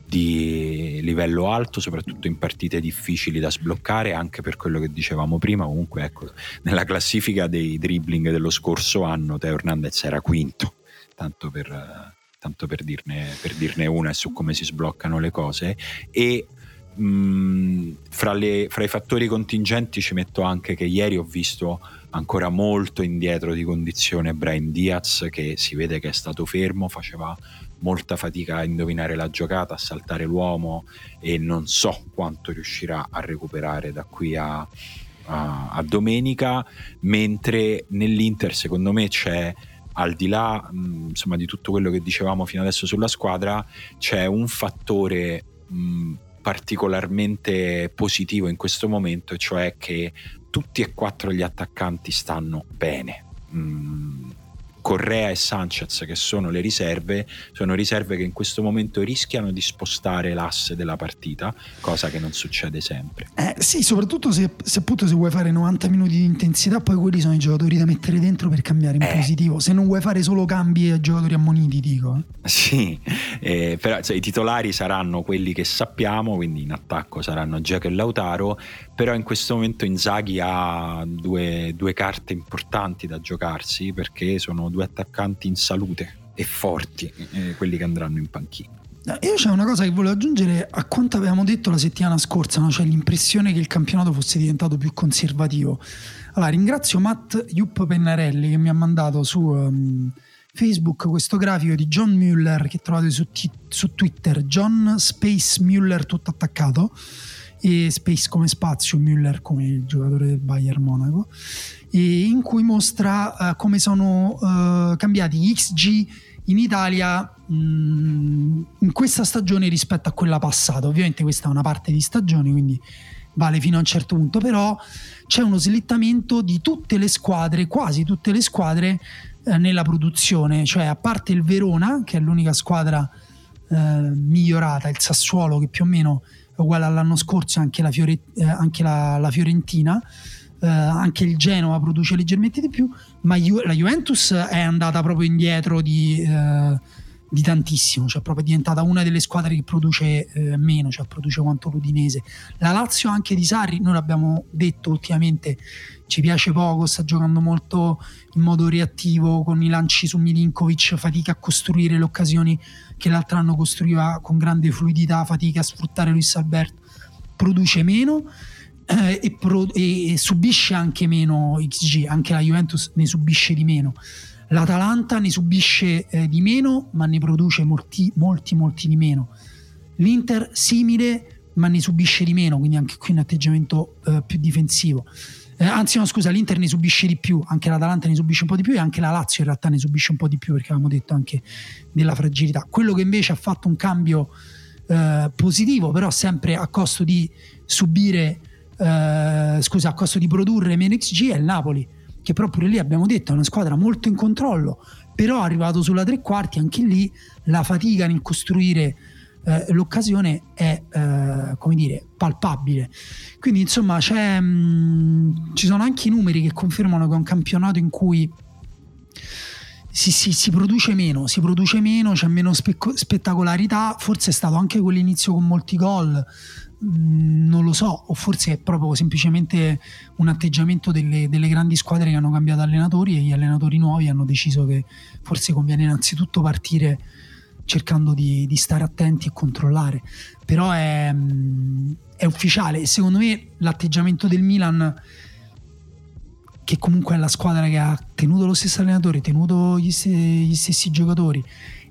di livello alto, soprattutto in partite difficili da sbloccare, anche per quello che dicevamo prima. Comunque, ecco, nella classifica dei dribbling dello scorso anno, Teo Hernandez era quinto, tanto per, tanto per, dirne, per dirne una e su come si sbloccano le cose. E mh, fra, le, fra i fattori contingenti ci metto anche che ieri ho visto ancora molto indietro di condizione Brian Diaz che si vede che è stato fermo, faceva molta fatica a indovinare la giocata, a saltare l'uomo e non so quanto riuscirà a recuperare da qui a, a, a domenica, mentre nell'Inter secondo me c'è al di là insomma, di tutto quello che dicevamo fino adesso sulla squadra, c'è un fattore mh, particolarmente positivo in questo momento, cioè che tutti e quattro gli attaccanti stanno bene. Mm, Correa e Sanchez, che sono le riserve, sono riserve che in questo momento rischiano di spostare l'asse della partita, cosa che non succede sempre. Eh, sì, soprattutto se, se, appunto se vuoi fare 90 minuti di intensità, poi quelli sono i giocatori da mettere dentro per cambiare in eh. positivo. Se non vuoi fare solo cambi a giocatori ammoniti, dico. Eh. Sì, però cioè, i titolari saranno quelli che sappiamo, quindi in attacco saranno Jack e Lautaro, però in questo momento Inzaghi ha due, due carte importanti da giocarsi perché sono due attaccanti in salute e forti, eh, quelli che andranno in panchina. Io c'è una cosa che volevo aggiungere a quanto avevamo detto la settimana scorsa, no? cioè l'impressione che il campionato fosse diventato più conservativo. Allora, ringrazio Matt Jupp Pennarelli che mi ha mandato su um, Facebook questo grafico di John Mueller che trovate su, t- su Twitter, John Space Mueller tutto attaccato e Space come spazio, Müller come il giocatore del Bayern Monaco, in cui mostra uh, come sono uh, cambiati gli XG in Italia mh, mm, in questa stagione rispetto a quella passata. Ovviamente questa è una parte di stagione, quindi vale fino a un certo punto, però c'è uno slittamento di tutte le squadre, quasi tutte le squadre eh, nella produzione, cioè a parte il Verona, che è l'unica squadra eh, migliorata, il Sassuolo che più o meno uguale all'anno scorso anche la, Fiore, eh, anche la, la Fiorentina. Uh, anche il Genova produce leggermente di più, ma Ju- la Juventus è andata proprio indietro di, uh, di, tantissimo, cioè proprio è diventata una delle squadre che produce uh, meno, cioè produce quanto l'Udinese. La Lazio anche di Sarri, noi l'abbiamo detto ultimamente, ci piace poco, sta giocando molto in modo reattivo con i lanci su Milinkovic, fatica a costruire le occasioni che l'altro anno costruiva con grande fluidità, fatica a sfruttare Luis Alberto, produce meno eh, e, pro- e, subisce anche meno XG, anche la Juventus ne subisce di meno. L'Atalanta ne subisce eh, di meno, ma ne produce molti, molti, molti di meno. L'Inter simile, ma ne subisce di meno, quindi anche qui un atteggiamento eh, più difensivo. Eh, anzi, no, scusa, l'Inter ne subisce di più, anche l'Atalanta ne subisce un po' di più e anche la Lazio in realtà ne subisce un po' di più perché avevamo detto anche della fragilità. Quello che invece ha fatto un cambio eh, positivo, però sempre a costo di subire, eh, scusa, a costo di produrre meno XG è il Napoli, che proprio lì abbiamo detto è una squadra molto in controllo, però arrivato sulla tre quarti anche lì la fatica nel costruire eh, l'occasione è eh, come dire palpabile. Quindi insomma mh, mm, ci sono anche i numeri che confermano che è un campionato in cui si, si, si, produce meno, si produce meno, c'è meno spe- spettacolarità, forse è stato anche quell'inizio con molti gol, non lo so, o forse è proprio semplicemente un atteggiamento delle, delle, grandi squadre che hanno cambiato allenatori e gli allenatori nuovi hanno deciso che forse conviene innanzitutto partire cercando di, di stare attenti e controllare, però è, mm, è ufficiale. Secondo me l'atteggiamento del Milan che comunque è la squadra che ha tenuto lo stesso allenatore, tenuto gli, st- gli stessi giocatori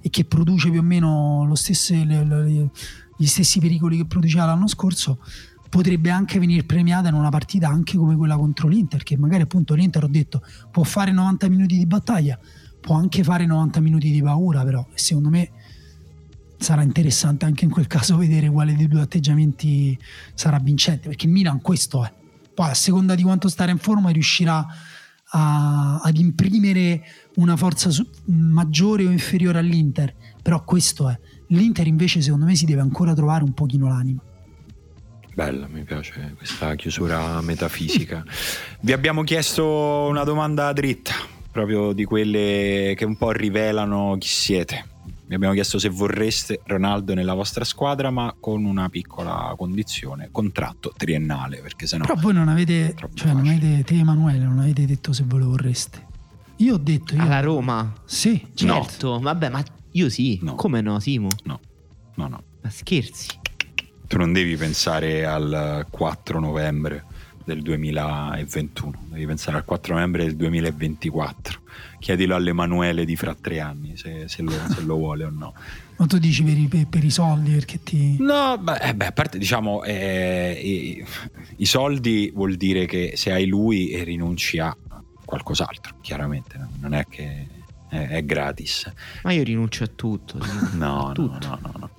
e che produce più o meno stesso, le, le, gli stessi pericoli che produceva l'anno scorso, potrebbe anche venire premiata in una partita anche come quella contro l'Inter, che magari appunto l'Inter ho detto può fare 90 minuti di battaglia, può anche fare 90 minuti di paura, però secondo me sarà interessante anche in quel caso vedere quale dei due atteggiamenti sarà vincente, perché Milan questo è poi a seconda di quanto stare in forma riuscirà a, ad imprimere una forza su, maggiore o inferiore all'Inter, però questo è. L'Inter invece secondo me si deve ancora trovare un pochino l'anima. Bella, mi piace questa chiusura metafisica. Vi abbiamo chiesto una domanda dritta, proprio di quelle che un po' rivelano chi siete vi abbiamo chiesto se vorreste Ronaldo nella vostra squadra, ma con una piccola condizione, contratto triennale, perché sennò... Però voi non avete, cioè non avete, te Emanuele, non avete detto se ve lo vorreste. Io ho detto... Io... Alla Roma? Sì. Certo, no. vabbè, ma io sì. No. Come no, Simo? No, no, no. Ma scherzi? Tu non devi pensare al 4 novembre del 2021, devi pensare al 4 novembre del 2024 chiedilo all'Emanuele di fra tre anni se, se, lo, se lo, vuole o no. Ma tu dici per i, per i soldi perché ti... No, beh, eh, beh a parte diciamo eh, i, i, soldi vuol dire che se hai lui e rinunci a qualcos'altro, chiaramente, non è che è, è gratis. Ma io rinuncio a tutto. no, tutto. no, no, no. no.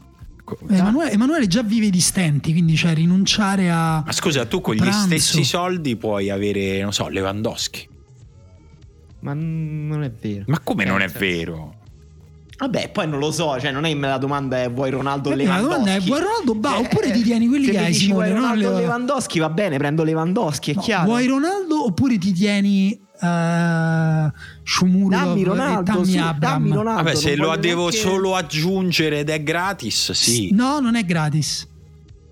Emanuele, Emanuele, già vive di stenti, quindi cioè rinunciare a. Ma scusa, tu con gli stessi soldi puoi avere, non so, Lewandowski. Ma non è vero. Ma come non è vero? Vabbè, poi non lo so, cioè non è la domanda è vuoi Ronaldo o Lewandowski? La domanda è vuoi Ronaldo bah, eh, oppure ti tieni quelli che hai Simone, vuoi Ronaldo Lewandowski va bene, prendo Lewandowski, è no, chiaro. Vuoi Ronaldo oppure ti tieni uh, Shumuro dammi Ronaldo, sì, dammi Ronaldo Vabbè, se lo devo neanche... solo aggiungere ed è gratis, sì. No, non è gratis.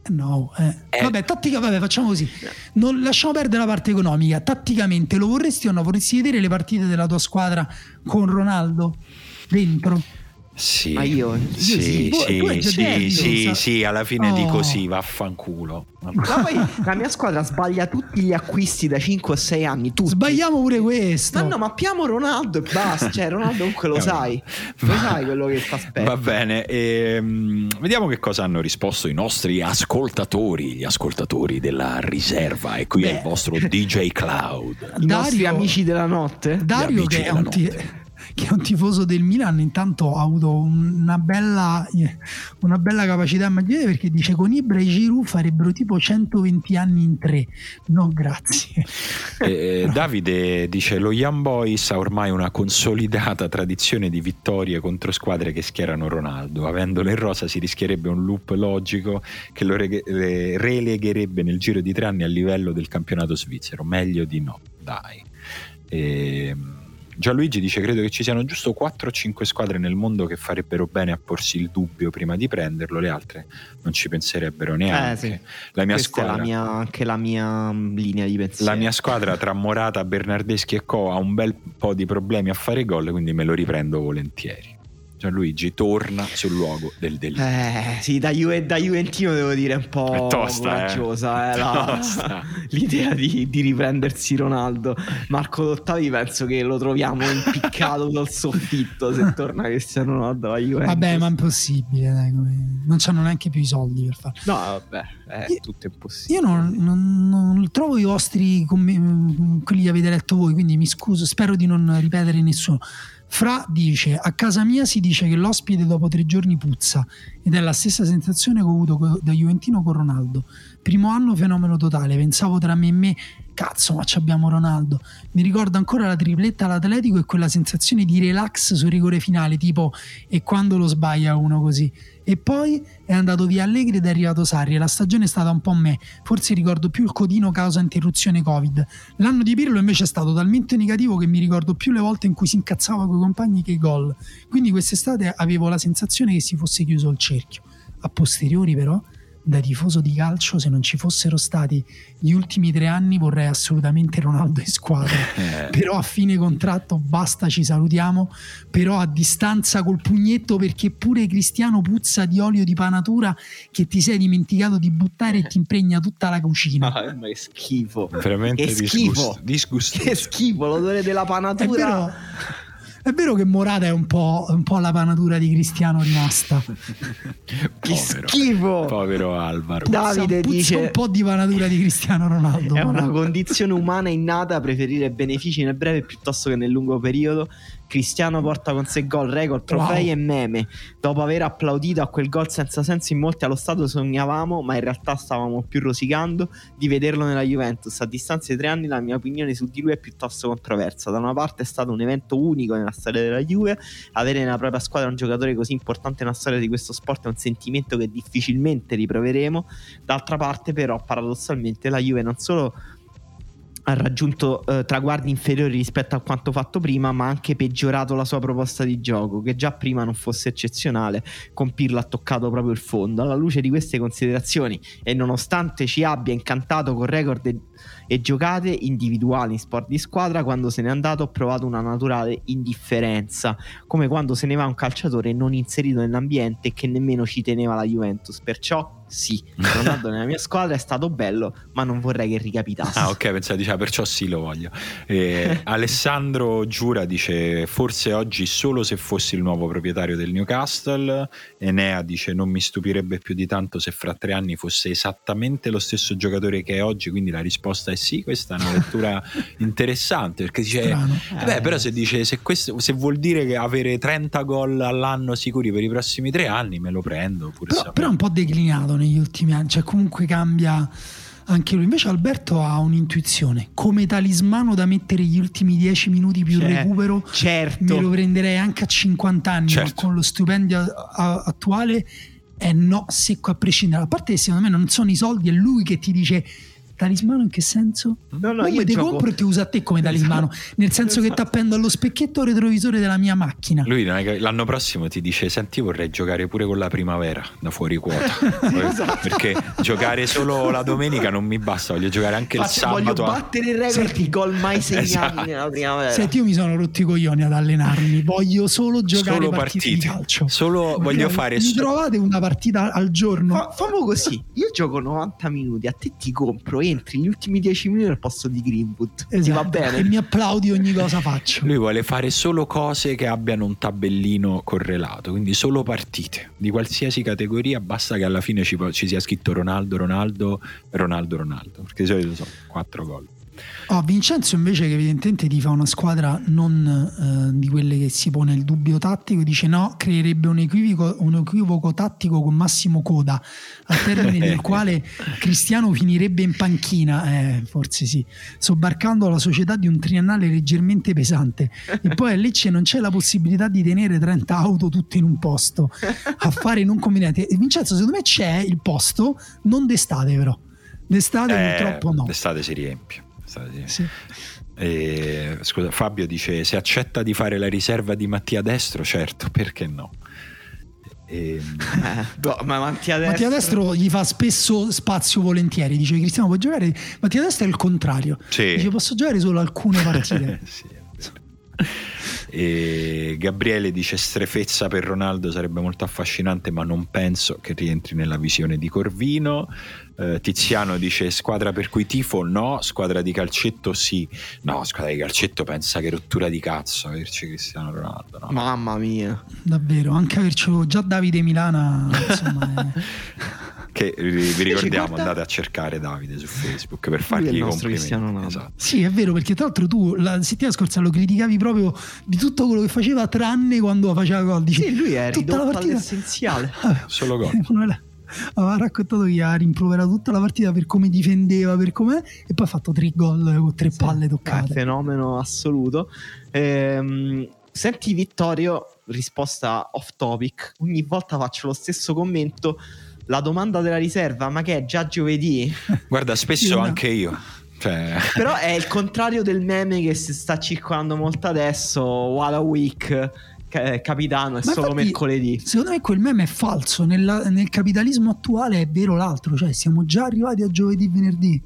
No, eh. Eh. vabbè, tattica, vabbè, facciamo così. Non lasciamo perdere la parte economica. Tatticamente lo vorresti o no? Vorresti vedere le partite della tua squadra con Ronaldo dentro? Sì, Ma io, io sì, sì, sì, sì, sì, sì, alla fine oh. dico sì, vaffanculo. Ma poi la mia squadra sbaglia tutti gli acquisti da 5 o 6 anni. Tutti. Sbagliamo pure questo. Ma no, mappiamo Ronaldo e basta. Cioè, Ronaldo comunque lo sai. Lo sai quello che sta aspettando. Va bene. Ehm, vediamo che cosa hanno risposto i nostri ascoltatori, gli ascoltatori della riserva. E qui Beh. è il vostro DJ Cloud. I Dario, nostri amici della notte. Dario che è un, t- che è un tifoso del Milan, intanto ha avuto una bella, una bella capacità immaginare perché dice con Ibra e Giroud farebbero tipo 120 anni in tre. No, grazie. Eh, Davide dice lo Young Boys ha ormai una consolidata tradizione di vittorie contro squadre che schierano Ronaldo. Avendolo in rosa si rischierebbe un loop logico che lo relegherebbe nel giro di tre anni a livello del campionato svizzero. Meglio di no, dai. Ehm, Gianluigi dice credo che ci siano giusto 4 o 5 squadre nel mondo che farebbero bene a porsi il dubbio prima di prenderlo, le altre non ci penserebbero neanche. Eh, sì. La mia squadra, è la mia, anche la mia mm, linea di pensiero. La mia squadra tra Morata, Bernardeschi e Co ha un bel po' di problemi a fare gol, quindi me lo riprendo volentieri. Gianluigi torna sul luogo del delitto. Eh, sì, da, Ju- da Juventino devo dire un po' tosta, coraggiosa eh. Eh, la, tosta. l'idea di, di, riprendersi Ronaldo. Marco Dottavi penso che lo troviamo impiccato dal soffitto se torna Cristiano Ronaldo a Juventus. Vabbè, ma è impossibile, dai, non hanno neanche più i soldi per farlo. No, vabbè, è io, tutto impossibile. Io non, non, non trovo i vostri, quelli che avete letto voi, quindi mi scuso, spero di non ripetere nessuno. Fra dice: A casa mia si dice che l'ospite dopo tre giorni puzza, ed è la stessa sensazione che ho avuto da Juventino con Ronaldo. Primo anno fenomeno totale, pensavo tra me e me cazzo, ma ci abbiamo Ronaldo. Mi ricordo ancora la tripletta all'Atletico e quella sensazione di relax sul rigore finale, tipo e quando lo sbaglia uno così. E poi è andato via Allegri ed è arrivato Sarri la stagione è stata un po' me. Forse ricordo più il codino causa interruzione Covid. L'anno di Pirlo invece è stato talmente negativo che mi ricordo più le volte in cui si incazzava con i compagni che i gol. Quindi quest'estate avevo la sensazione che si fosse chiuso il cerchio. A posteriori però da tifoso di calcio, se non ci fossero stati gli ultimi tre anni, vorrei assolutamente Ronaldo in squadra. Eh. Però a fine contratto basta, ci salutiamo. Però a distanza col pugnetto, perché pure Cristiano puzza di olio di panatura che ti sei dimenticato di buttare e ti impregna tutta la cucina. Ah, ma che schifo. Veramente che schifo. Disgustoso. Che schifo l'odore della panatura. È vero è vero che Morata è un po', un po la panatura di Cristiano rimasta. che schifo! Povero Alvaro. Puzza, Davide puzza dice un po' di panatura di Cristiano Ronaldo. È una condizione umana innata preferire benefici nel breve piuttosto che nel lungo periodo Cristiano porta con sé gol, record, trofei wow. e meme. Dopo aver applaudito a quel gol senza senso in molti allo stato sognavamo, ma in realtà stavamo più rosicando di vederlo nella Juventus. A distanza di tre anni la mia opinione su di lui è piuttosto controversa. Da una parte è stato un evento unico nella storia della Juve, avere nella propria squadra un giocatore così importante nella storia di questo sport è un sentimento che difficilmente riproveremo. D'altra parte però paradossalmente la Juve non solo ha raggiunto eh, traguardi inferiori rispetto a quanto fatto prima, ma ha anche peggiorato la sua proposta di gioco, che già prima non fosse eccezionale, con Pirlo ha toccato proprio il fondo. Alla luce di queste considerazioni e nonostante ci abbia incantato con record e, e giocate individuali in sport di squadra, quando se n'è andato ho provato una naturale indifferenza, come quando se ne va un calciatore non inserito nell'ambiente e che nemmeno ci teneva la Juventus. Perciò sì, Ronaldo nella mia squadra è stato bello, ma non vorrei che ricapitasse. Ah, ok, pensate, diceva perciò sì, lo voglio. Eh, Alessandro Giura dice: Forse oggi solo se fossi il nuovo proprietario del Newcastle. Enea dice: Non mi stupirebbe più di tanto se fra tre anni fosse esattamente lo stesso giocatore che è oggi. Quindi la risposta è sì. Questa è una lettura interessante perché dice: eh, beh, però se dice se, questo, se vuol dire che avere 30 gol all'anno sicuri per i prossimi tre anni, me lo prendo. Però, però è un po' declinato negli ultimi anni, cioè comunque cambia anche lui. Invece Alberto ha un'intuizione, come talismano da mettere gli ultimi 10 minuti più Cioè, recupero, certo. me lo prenderei anche a 50 anni, Certo. ma con lo stipendio a- a- attuale è no, secco a prescindere. A parte che secondo me non sono i soldi, è lui che ti dice... Talismano in che senso? No, no, Come io te gioco- compro e ti uso a te come talismano, nel senso che ti appendo allo specchietto retrovisore della mia macchina. Lui non è che- l'anno prossimo ti dice: Senti, io vorrei giocare pure con la primavera da fuori quota. Perché giocare solo la domenica non mi basta, voglio giocare anche il Faccio- voglio sabato. a- battere il record di gol mai segnati Esatto. nella primavera. Senti, io mi sono rotto i coglioni ad allenarmi, voglio solo giocare Solo partite, partite. di calcio. Solo voglio fare Mi so- trovate una partita al giorno? Fa- famo così, io gioco 90 minuti, a te ti compro, entri gli ultimi 10 minuti al posto di Greenwood. Ti va Esatto, bene? E mi applaudi ogni cosa faccio. Lui vuole fare solo cose che abbiano un tabellino correlato, quindi solo partite di qualsiasi categoria, basta che alla fine ci, ci sia scritto Ronaldo, Ronaldo, Ronaldo, Ronaldo, perché di solito sono quattro gol. Oh, Vincenzo invece che evidentemente ti fa una squadra non eh, di quelle che si pone il dubbio tattico, dice no, creerebbe un equivoco, un equivoco tattico con Massimo Coda, al termine del quale Cristiano finirebbe in panchina, eh, forse sì, sobbarcando la società di un triennale leggermente pesante. E poi a Lecce non c'è la possibilità di tenere 30 auto tutte in un posto, a fare non combinate. E Vincenzo, secondo me c'è il posto, non d'estate però. D'estate Eh, purtroppo no. L'estate si riempie. Si riempie. Sì. E, scusa, Fabio dice: Se accetta di fare la riserva di Mattia Destro, certo, perché no? E, Eh, boh, ma Mattia Destro... Mattia Destro gli fa spesso spazio volentieri. Dice Cristiano puoi giocare. Mattia Destro è il contrario. Sì. Dice posso giocare solo alcune partite. Sì. E Gabriele dice strefezza per Ronaldo sarebbe molto affascinante ma non penso che rientri nella visione di Corvino Eh, Tiziano dice squadra per cui tifo no squadra di calcetto sì no squadra di calcetto pensa che rottura di cazzo averci Cristiano Ronaldo no? Mamma mia. Davvero, anche avercelo già Davide Milana, insomma, è- che vi ricordiamo guarda- andate a cercare Davide su Facebook per fargli il i nostro complimenti Cristiano Ronaldo. Esatto. Sì, è vero, perché tra l'altro tu la settimana scorsa lo criticavi proprio di tutto quello che faceva, tranne quando faceva gol. Dici, Sì, lui è tutta la ridotto partita- all'essenziale. Solo gol aveva raccontato che ha rimproverato tutta la partita per come difendeva, per come e poi ha fatto tre gol con tre Sì, palle è toccate. fenomeno assoluto. Ehm, senti Vittorio, risposta off topic. Ogni volta faccio lo stesso commento. La domanda della riserva, ma che è già giovedì? Guarda, spesso Io no. anche io. Cioè, Però è il contrario del meme che si sta circolando molto adesso. Walla Week, ca- capitano, è Ma solo infatti, mercoledì. Secondo me quel meme è falso. Nella- nel capitalismo attuale è vero l'altro, cioè siamo già arrivati a giovedì venerdì.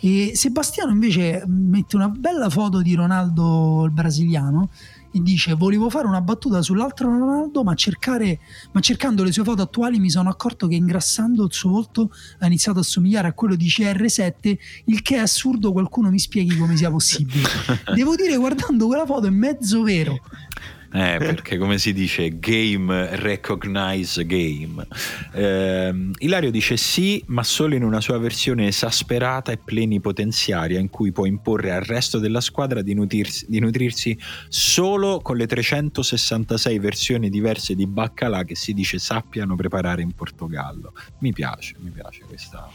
E Sebastiano invece mette una bella foto di Ronaldo il brasiliano e dice volevo fare una battuta sull'altro Ronaldo ma, cercare, ma cercando le sue foto attuali mi sono accorto che ingrassando il suo volto ha iniziato a somigliare a quello di CR7 il che è assurdo qualcuno mi spieghi come sia possibile devo dire guardando quella foto è mezzo vero Eh, perché come si dice, game recognize game. Ehm, Ilario dice sì, ma solo in una sua versione esasperata e plenipotenziaria in cui può imporre al resto della squadra di nutrirsi, di nutrirsi solo con le 366 versioni diverse di baccalà che si dice sappiano preparare in Portogallo. Mi piace, mi piace questa.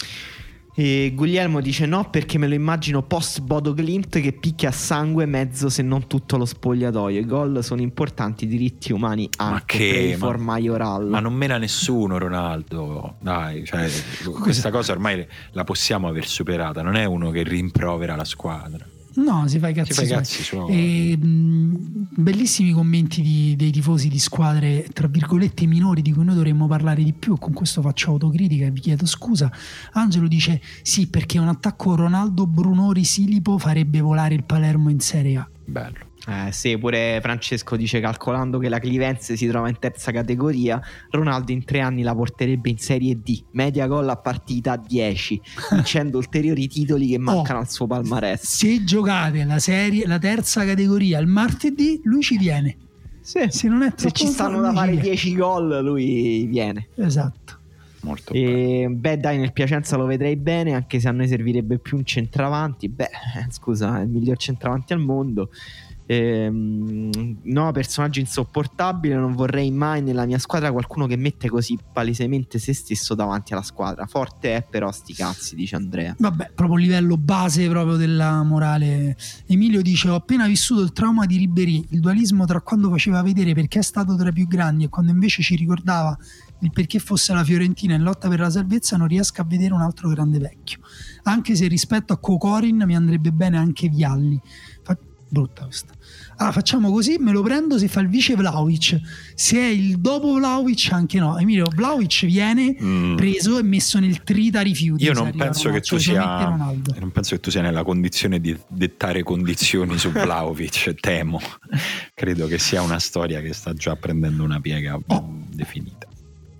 E Guglielmo dice no perché me lo immagino post Bodo Glimt che picchia a sangue mezzo se non tutto lo spogliatoio. I gol sono importanti, i diritti umani anche. che- Pray ma- Majoral. Ma non mena nessuno Ronaldo, dai, cioè, questa cosa ormai la possiamo aver superata, non è uno che rimprovera la squadra. No si fa i cazzi, cazzi suoi. Bellissimi commenti di- dei tifosi di squadre tra virgolette minori di cui noi dovremmo parlare di più. Con questo faccio autocritica e vi chiedo scusa. Angelo dice: Sì, perché un attacco Ronaldo Brunori Silipo farebbe volare il Palermo in Serie A. Bello. Eh, sì, pure Francesco dice calcolando che la Clivenze si trova in terza categoria, Ronaldo in tre anni la porterebbe in Serie D, media gol a partita 10, vincendo ulteriori titoli che mancano al suo palmarès. Se giocate la, serie, la terza categoria il martedì, lui ci viene. Sì. Se non è Se ci stanno da fare viene. 10 gol, lui viene. Esatto. Molto. E beh, dai, nel Piacenza lo vedrei bene, anche se a noi servirebbe più un centravanti. Beh, eh, scusa, è il miglior centravanti al mondo. Ehm, no, personaggio insopportabile. Non vorrei mai nella mia squadra qualcuno che mette così palesemente se stesso davanti alla squadra. Forte è, però, sti cazzi, dice Andrea. Vabbè, proprio livello base proprio della morale. Emilio dice: Ho appena vissuto il trauma di Ribéry, il dualismo tra quando faceva vedere perché è stato tra i più grandi e quando invece ci ricordava il perché fosse la Fiorentina in lotta per la salvezza. Non riesco a vedere un altro grande vecchio. Anche se rispetto a Cocorin mi andrebbe bene anche Vialli. Brutta questa. Ah, facciamo così, me lo prendo se fa il vice Vlaovic. Se è il dopo Vlaovic, anche no. Emilio, Vlaovic viene Mm. preso e messo nel trita rifiuti. Io non penso, che tu ci mette sia, non penso che tu sia nella condizione di dettare condizioni su Vlaovic, temo. Credo che sia una storia che sta già prendendo una piega Oh. definita.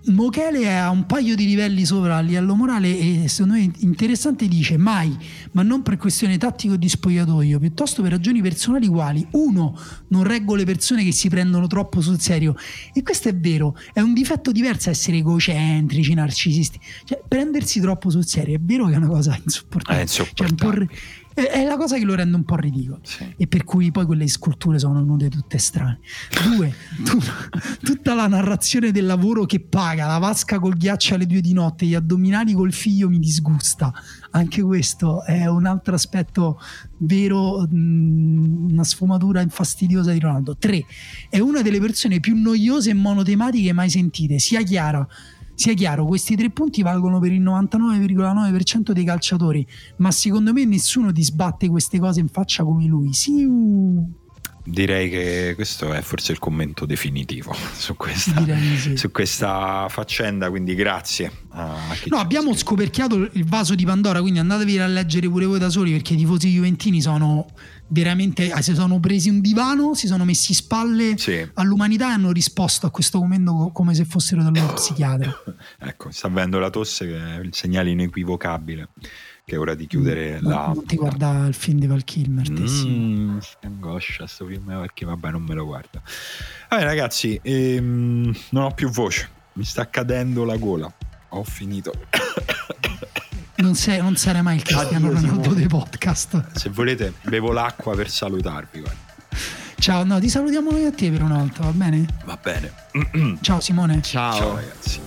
Mochele è a un paio di livelli sopra a livello morale e secondo me interessante dice mai, ma non per questione tattico di spogliatoio, piuttosto per ragioni personali quali uno, non reggo le persone che si prendono troppo sul serio e questo è vero, è un difetto diverso essere egocentrici, narcisisti, cioè prendersi troppo sul serio è vero che è una cosa insopportabile, È Cioè, un po' insopportabile. ri- è la cosa che lo rende un po' ridicolo Sì. e per cui poi quelle sculture sono venute tutte strane. Due, tu- tutta la narrazione del lavoro che paga, la vasca col ghiaccio alle due di notte, gli addominali col figlio mi disgusta. Anche questo è un altro aspetto vero, mh, una sfumatura infastidiosa di Ronaldo. Tre, è una delle persone più noiose e monotematiche mai sentite, sia chiara. Sia chiaro, questi tre punti valgono per il 99,9% dei calciatori, ma secondo me nessuno ti sbatte queste cose in faccia come lui. Sì, uh, Direi che questo è forse il commento definitivo su questa, sì. su questa faccenda, quindi grazie a No, abbiamo scritto. scoperchiato il vaso di Pandora, quindi andatevi a leggere pure voi da soli perché i tifosi juventini sono veramente ah, si sono presi un divano, si sono messi spalle Sì. all'umanità e hanno risposto a questo momento co- come se fossero dallo psichiatra. Ecco, sta avendo la tosse che è il segnale inequivocabile che è ora di chiudere Non- la... Non ti guarda il film di Val Kilmer, sì. Mm, che angoscia sto film perché vabbè non me lo guardo. Vabbè ragazzi, ehm, non ho più voce, mi sta cadendo la gola. Ho finito. Non, sei, non sarai mai il Cristiano Addio, Ronaldo Simone. dei podcast. Se volete bevo l'acqua per salutarvi. guarda. Ciao, no, ti salutiamo noi a te per una volta, va bene? Va bene. Ciao Simone. Ciao. Ciao ragazzi.